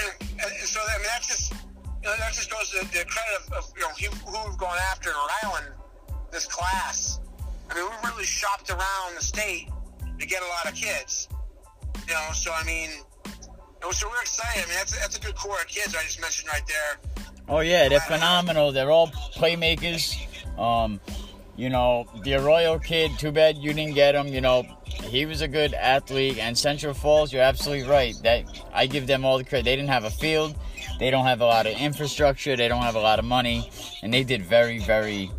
so I mean that's just you know that just goes to the credit of, of you know who we've gone after in Rhode Island this class. I mean, we really shopped around the state to get a lot of kids. You know, so I mean, so we're excited. I mean, that's that's a good core of kids I just mentioned right there. Oh yeah, they're phenomenal. They're all playmakers. Um, you know, the Arroyo kid. Too bad you didn't get him. You know, he was a good athlete. And Central Falls, you're absolutely right. That I give them all the credit. They didn't have a field. They don't have a lot of infrastructure. They don't have a lot of money, and they did very, very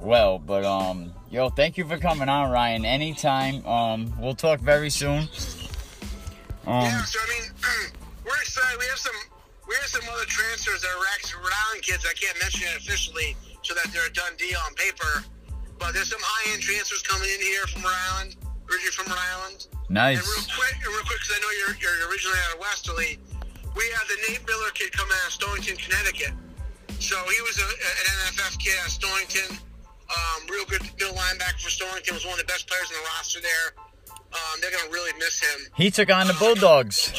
well. But um, yo, thank you for coming on, Ryan. Anytime. Um, we'll talk very soon. Um, yeah, so I mean, we're excited. We have some we have some other transfers that are actually Rhode Island kids. I can't mention it officially so that they're a done deal on paper. But there's some high end transfers coming in here from Rhode Island, originally from Rhode Island. Nice. And real quick, and real quick, because I know you're, you're originally out of Westerly. We have the Nate Miller kid coming out of Stonington, Connecticut. So he was a, an NFF kid at Stonington. Um, real good middle linebacker for Stonington. Was one of the best players in the roster there. Um, they're gonna really miss him. He took on the Bulldogs.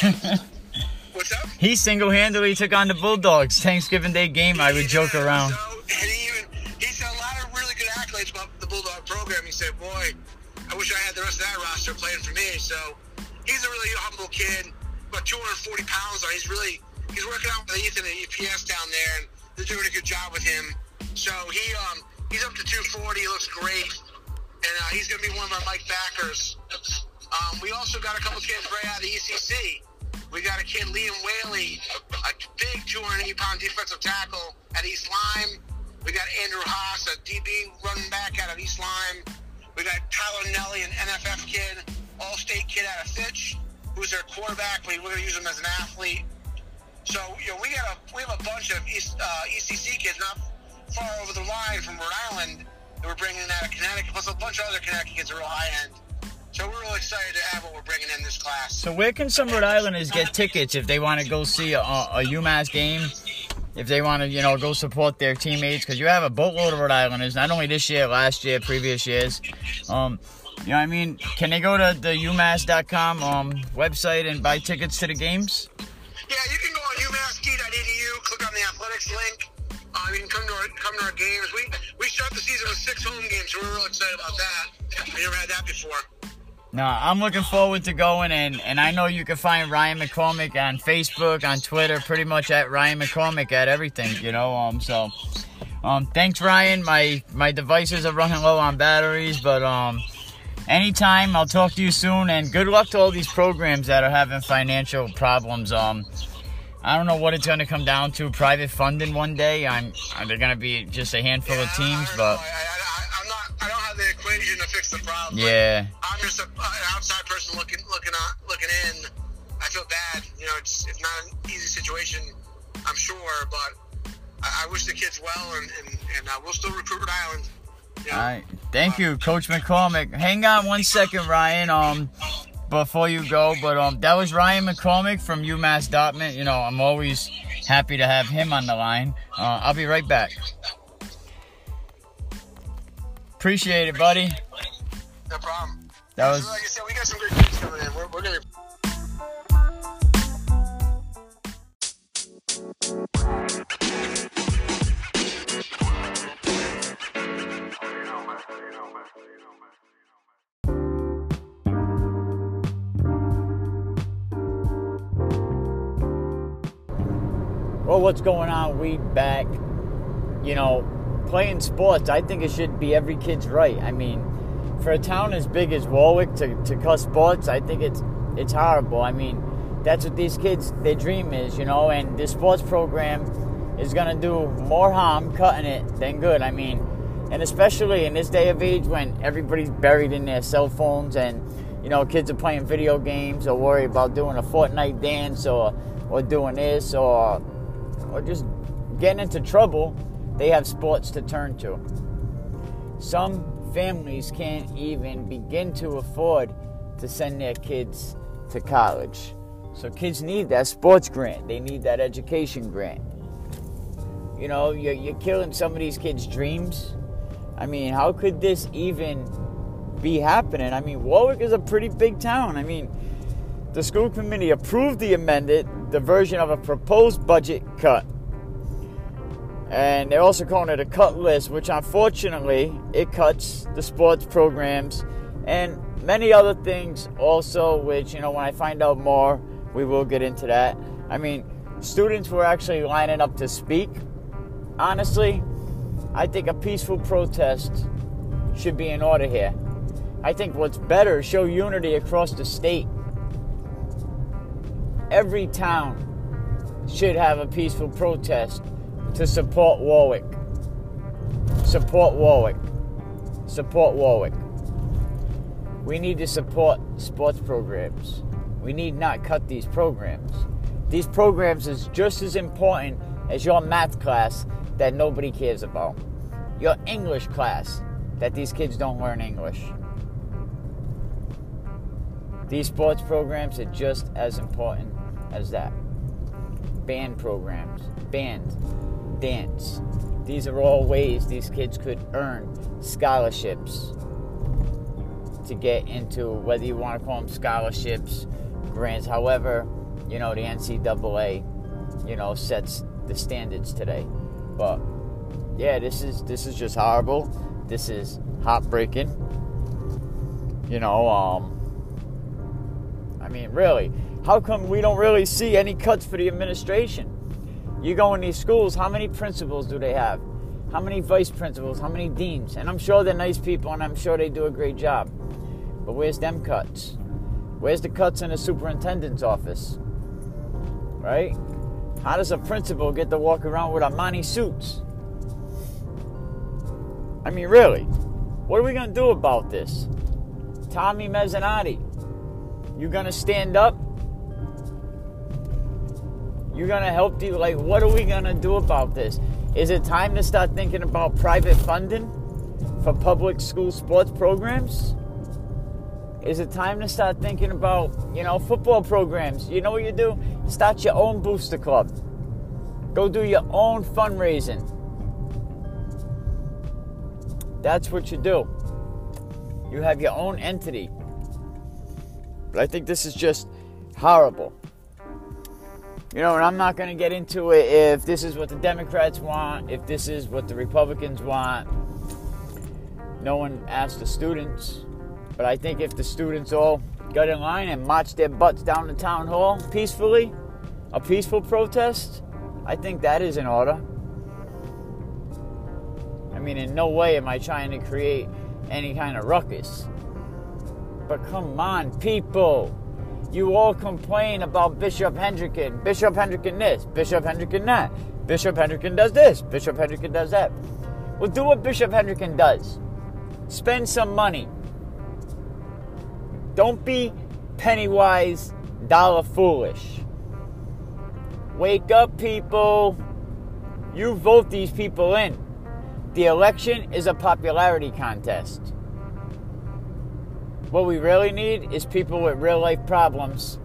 What's up? He single-handedly took on the Bulldogs. Thanksgiving Day game. I would joke around. So, and he even he said a lot of really good accolades about the Bulldog program. He said, "Boy, I wish I had the rest of that roster playing for me." So he's a really humble kid. About 240 pounds. Though. He's really he's working out with Ethan at EPS down there, and they're doing a good job with him. So he um he's up to 240. He looks great, and uh, he's going to be one of our Mike backers. Um, we also got a couple kids right out of the ECC. We got a kid, Liam Whaley, a big 280 pound defensive tackle at East Lyme. We got Andrew Haas, a DB running back out of East Lyme. We got Tyler Nelly, an NFF kid, all state kid out of Fitch, who's their quarterback, we're going to use him as an athlete. So, you know, we got a we have a bunch of East, uh, ECC kids not far over the line from Rhode Island that we're bringing out of Connecticut, plus a bunch of other Connecticut kids are real high end. So we're real excited to have what we're bringing in this class. So where can some Rhode Islanders get tickets if they want to go see a, a UMass game? If they want to, you know, go support their teammates, because you have a boatload of Rhode Islanders, not only this year, last year, previous years. Um, you know what I mean? Can they go to the UMass.com um, website and buy tickets to the games? Yeah, you can go on umass.edu, click on the athletics link. You can come to our come to our games. We we start the season with six home games, so we're real excited about that. We never had that before. No, I'm looking forward to going, and, and I know you can find Ryan McCormick on Facebook, on Twitter, pretty much at Ryan McCormick at everything, you know. Um, so, um, thanks, Ryan. My my devices are running low on batteries, but um, anytime I'll talk to you soon, and good luck to all these programs that are having financial problems. Um, I don't know what it's going to come down to. Private funding one day. I'm. They're going to be just a handful Yeah, of teams, I, but I, I, I'm not. I don't have the equation to fix the problem. yeah. I'm just a, an outside person looking looking out, looking in. I feel bad. You know, it's it's not an easy situation. I'm sure, but I, I wish the kids well, and and, and uh, we'll still recruit Rhode Island. You know? All right. Thank you, Coach McCormick. Hang on one second, Ryan. Um, before you go, but um, that was Ryan McCormick from UMass Dartmouth. You know, I'm always happy to have him on the line. Uh, I'll be right back. Appreciate it, buddy. No problem. That was like I said, we got some good kids coming in. We're, we're gonna. Well. What's going on? We back. You know, playing sports. I think it should be every kid's right. I mean, for a town as big as Warwick to, to cut sports, I think it's it's horrible. I mean, that's what these kids their dream is, you know. And this sports program is gonna do more harm cutting it than good. I mean, And especially in this day of age when everybody's buried in their cell phones and you know kids are playing video games or worry about doing a Fortnite dance or or doing this or or just getting into trouble, they have sports to turn to. Some families can't even begin to afford to send their kids to college. So kids need that sports grant. They need that education grant. You know, you're, you're killing some of these kids' dreams. I mean, how could this even be happening? I mean, Warwick is a pretty big town. I mean, the school committee approved the amended, the version of a proposed budget cut. And they're also calling it a cut list, which unfortunately it cuts the sports programs and many other things also, which, you know, when I find out more, we will get into that. I mean, students were actually lining up to speak. Honestly, I think a peaceful protest should be in order here. I think what's better show unity across the state. Every town should have a peaceful protest to support Warwick. Support Warwick. Support Warwick. We need to support sports programs. We need not cut these programs. These programs is just as important as your math class that nobody cares about. Your English class that these kids don't learn English. These sports programs are just as important as that. Band programs, band, dance. These are all ways these kids could earn scholarships to get into whether you want to call them scholarships, grants, however, you know, the NCAA, you know, sets the standards today. But yeah, this is this is just horrible. This is heartbreaking. You know, um I mean, really, how come we don't really see any cuts for the administration? You go in these schools, how many principals do they have? How many vice principals? How many deans? And I'm sure they're nice people and I'm sure they do a great job. But where's them cuts? Where's the cuts in the superintendent's office? Right? How does a principal get to walk around with Armani suits? I mean, really, what are we going to do about this? Tommy Mezzanotte, you going to stand up? You're going to help the, like, what are we going to do about this? Is it time to start thinking about private funding for public school sports programs? Is it time to start thinking about, you know, football programs? You know what you do? Start your own booster club. Go do your own fundraising. That's what you do. You have your own entity. But I think this is just horrible. You know, and I'm not going to get into it if this is what the Democrats want, if this is what the Republicans want. No one asked the students. But I think if the students all got in line and marched their butts down to town hall peacefully, a peaceful protest, I think that is in order. I mean, in no way am I trying to create any kind of ruckus. But come on, people. You all complain about Bishop Hendricken. Bishop Hendricken this, Bishop Hendricken that. Bishop Hendricken does this, Bishop Hendricken does that. Well, do what Bishop Hendricken does. Spend some money. Don't be penny wise, dollar foolish. Wake up, people. You vote these people in. The election is a popularity contest. What we really need is people with real life problems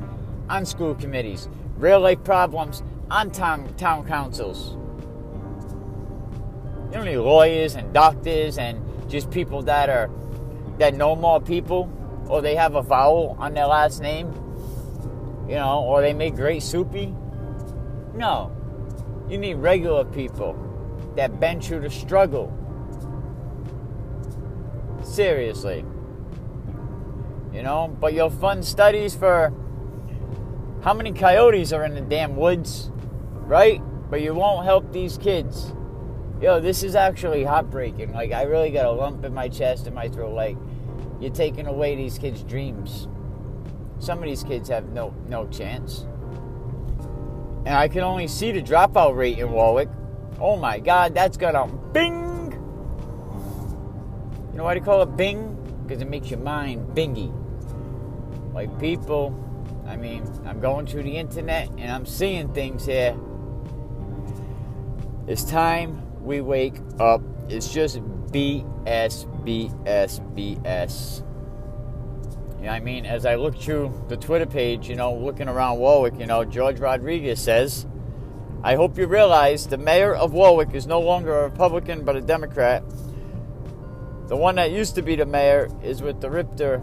on school committees, real life problems on town, town councils. You don't need lawyers and doctors and just people that are that know more people or they have a vowel on their last name, you know, or they make great soupy. No. You need regular people that bend you to struggle. Seriously. You know, but you'll fund studies for how many coyotes are in the damn woods, right? But you won't help these kids. Yo, this is actually heartbreaking. Like, I really got a lump in my chest and my throat. Like, you're taking away these kids' dreams. Some of these kids have no no chance. And I can only see the dropout rate in Warwick. Oh my god, that's gonna bing! You know why they call it Bing? Because it makes your mind bingy. Like people, I mean, I'm going through the internet and I'm seeing things here. It's time we wake up. It's just BS, BS, BS. You know I mean? As I look through the Twitter page, you know, looking around Warwick, you know, George Rodriguez says, I hope you realize the mayor of Warwick is no longer a Republican but a Democrat. The one that used to be the mayor is with the Ripter.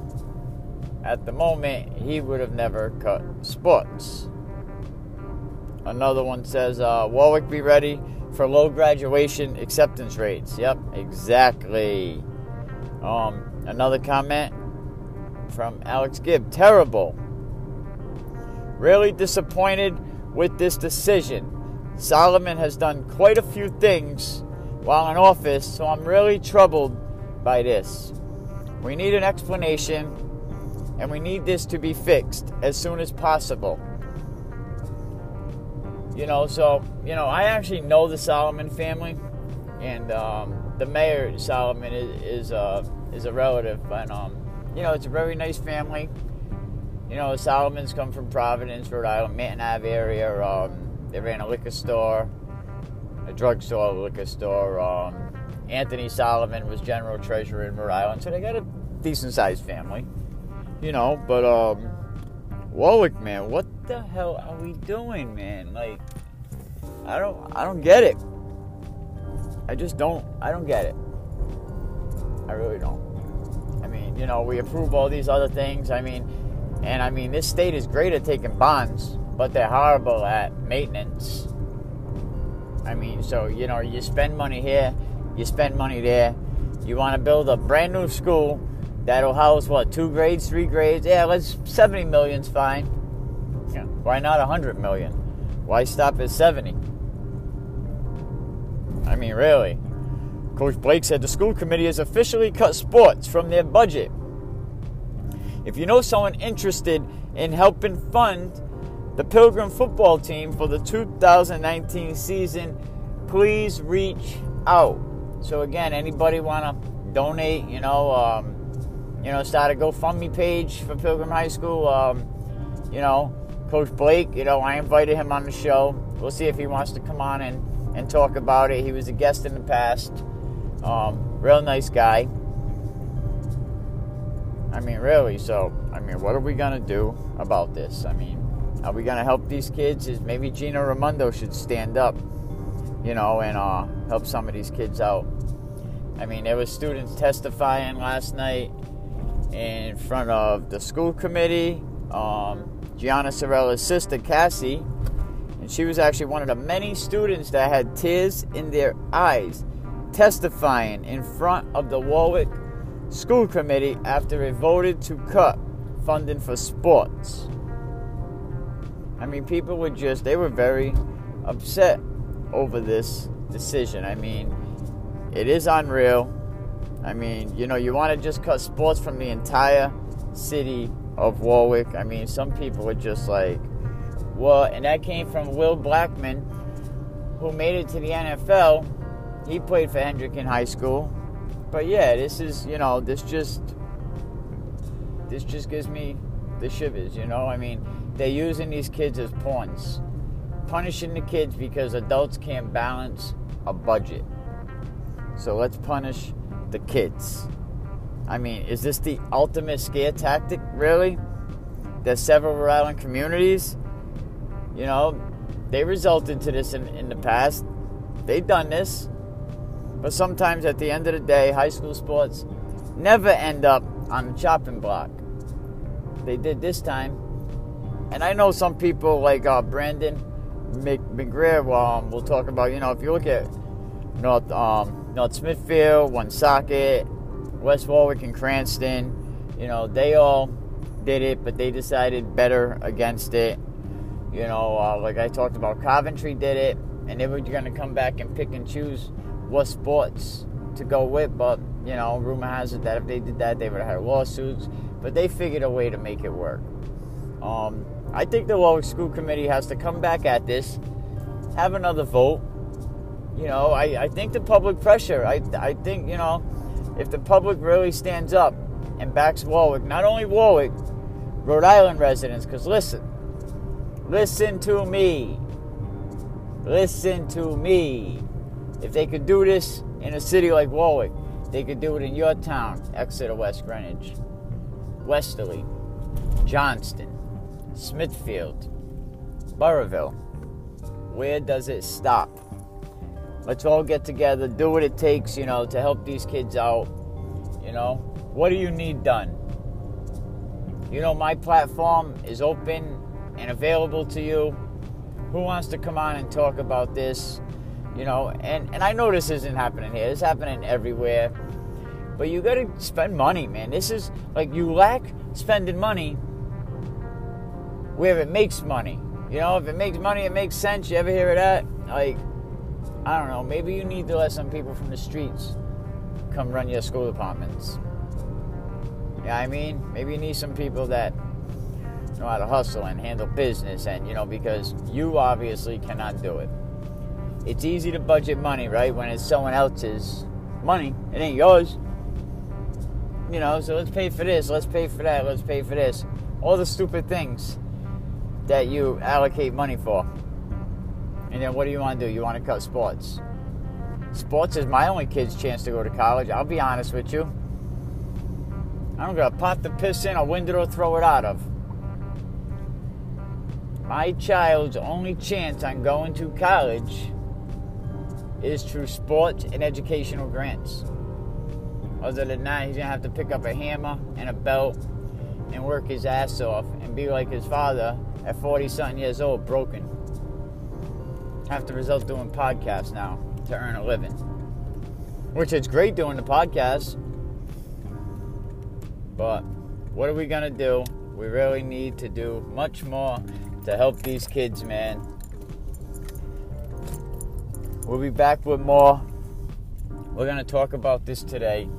At the moment, he would have never cut sports. Another one says, uh, Warwick be ready for low graduation acceptance rates. Yep, exactly. Um, another comment from Alex Gibb. Terrible. Really disappointed with this decision. Solomon has done quite a few things while in office, so I'm really troubled by this. We need an explanation, and we need this to be fixed as soon as possible. You know, so, you know, I actually know the Solomon family, and um, the mayor, Solomon, is, is, uh, is a relative, and, um, you know, it's a very nice family. You know, the Solomons come from Providence, Rhode Island, Manton Ave area. Um, they ran a liquor store, a drugstore, a liquor store. Um, Anthony Solomon was general treasurer in Rhode Island, so they got a decent sized family, you know. But um, Warwick, man, what the hell are we doing, man? Like, I don't, I don't get it. I just don't, I don't get it. I really don't. I mean, you know, we approve all these other things. I mean, and I mean, this state is great at taking bonds but they're horrible at maintenance. I mean, so you know, you spend money here, you spend money there. You want to build a brand new school that'll house what two grades, three grades? Yeah, let's seventy million's fine. Yeah, why not a hundred million? Why stop at seventy? I mean, really. Coach Blake said the school committee has officially cut sports from their budget. If you know someone interested in helping fund the Pilgrim football team for the 2019 season, please reach out. So again, anybody want to donate, you know, um, you know, start a GoFundMe page for Pilgrim High School. Um, you know, Coach Blake, you know, I invited him on the show. We'll see if he wants to come on and, and talk about it. He was a guest in the past. Um, real nice guy. I mean, really. So, I mean, what are we going to do about this? I mean, are we going to help these kids? Is maybe Gina Raimondo should stand up, you know, and uh, help some of these kids out. I mean, there was students testifying last night in front of the school committee. Um, Gianna Sorella's sister, Cassie, and she was actually one of the many students that had tears in their eyes testifying in front of the Warwick School Committee after it voted to cut funding for sports. I mean, people were just, they were very upset over this decision. I mean, it is unreal. I mean, you know, you want to just cut sports from the entire city of Warwick. I mean, some people are just like, well, and that came from Will Blackmon, who made it to the NFL. He played for Hendricken High School. But yeah, this is, you know, this just, this just gives me the shivers, you know? I mean, they're using these kids as pawns, punishing the kids because adults can't balance a budget. So let's punish the kids. I mean, is this the ultimate scare tactic, really? There's several Rhode Island communities, you know, they resulted to this in, in the past. They've done this. But sometimes at the end of the day, high school sports never end up on the chopping block. They did this time. And I know some people like uh, Brandon McGreer um, we'll talk about, you know, if you look at North, um, North Smithfield, Woonsocket, West Warwick, and Cranston, you know, they all did it, but they decided better against it. You know, uh, like I talked about, Coventry did it, and they were going to come back and pick and choose what sports to go with. But, you know, rumor has it that if they did that, they would have had lawsuits. But they figured a way to make it work. Um, I think the Warwick School Committee has to come back at this, have another vote. You know, I, I think the public pressure, I, I think, you know, if the public really stands up and backs Warwick, not only Warwick, Rhode Island residents, because listen, listen to me. Listen to me. If they could do this in a city like Warwick, they could do it in your town, Exeter, West Greenwich, Westerly, Johnston, Smithfield, Burrillville. Where does it stop? Let's all get together, do what it takes, you know, to help these kids out. You know, what do you need done? You know, my platform is open and available to you. Who wants to come on and talk about this? You know, and, and I know this isn't happening here, it's happening everywhere. But you gotta spend money, man. This is like you lack spending money where it makes money. You know, if it makes money, it makes sense. You ever hear of that? Like, I don't know, maybe you need to let some people from the streets come run your school departments. Yeah, I mean, maybe you need some people that know how to hustle and handle business, and you know, because you obviously cannot do it. It's easy to budget money, right? When it's someone else's money, it ain't yours. You know, so let's pay for this, let's pay for that, let's pay for this. All the stupid things that you allocate money for. And then what do you want to do? You want to cut sports. Sports is my only kid's chance to go to college. I'll be honest with you. I don't got to pop the piss in, a window to throw it out of. My child's only chance on going to college is through sports and educational grants. Other than that, he's going to have to pick up a hammer and a belt and work his ass off and be like his father at 40 something years old, broken have to result doing podcasts now to earn a living. Which is great doing the podcast. But what are we going to do? We really need to do much more to help these kids, man. We'll be back with more. We're going to talk about this today.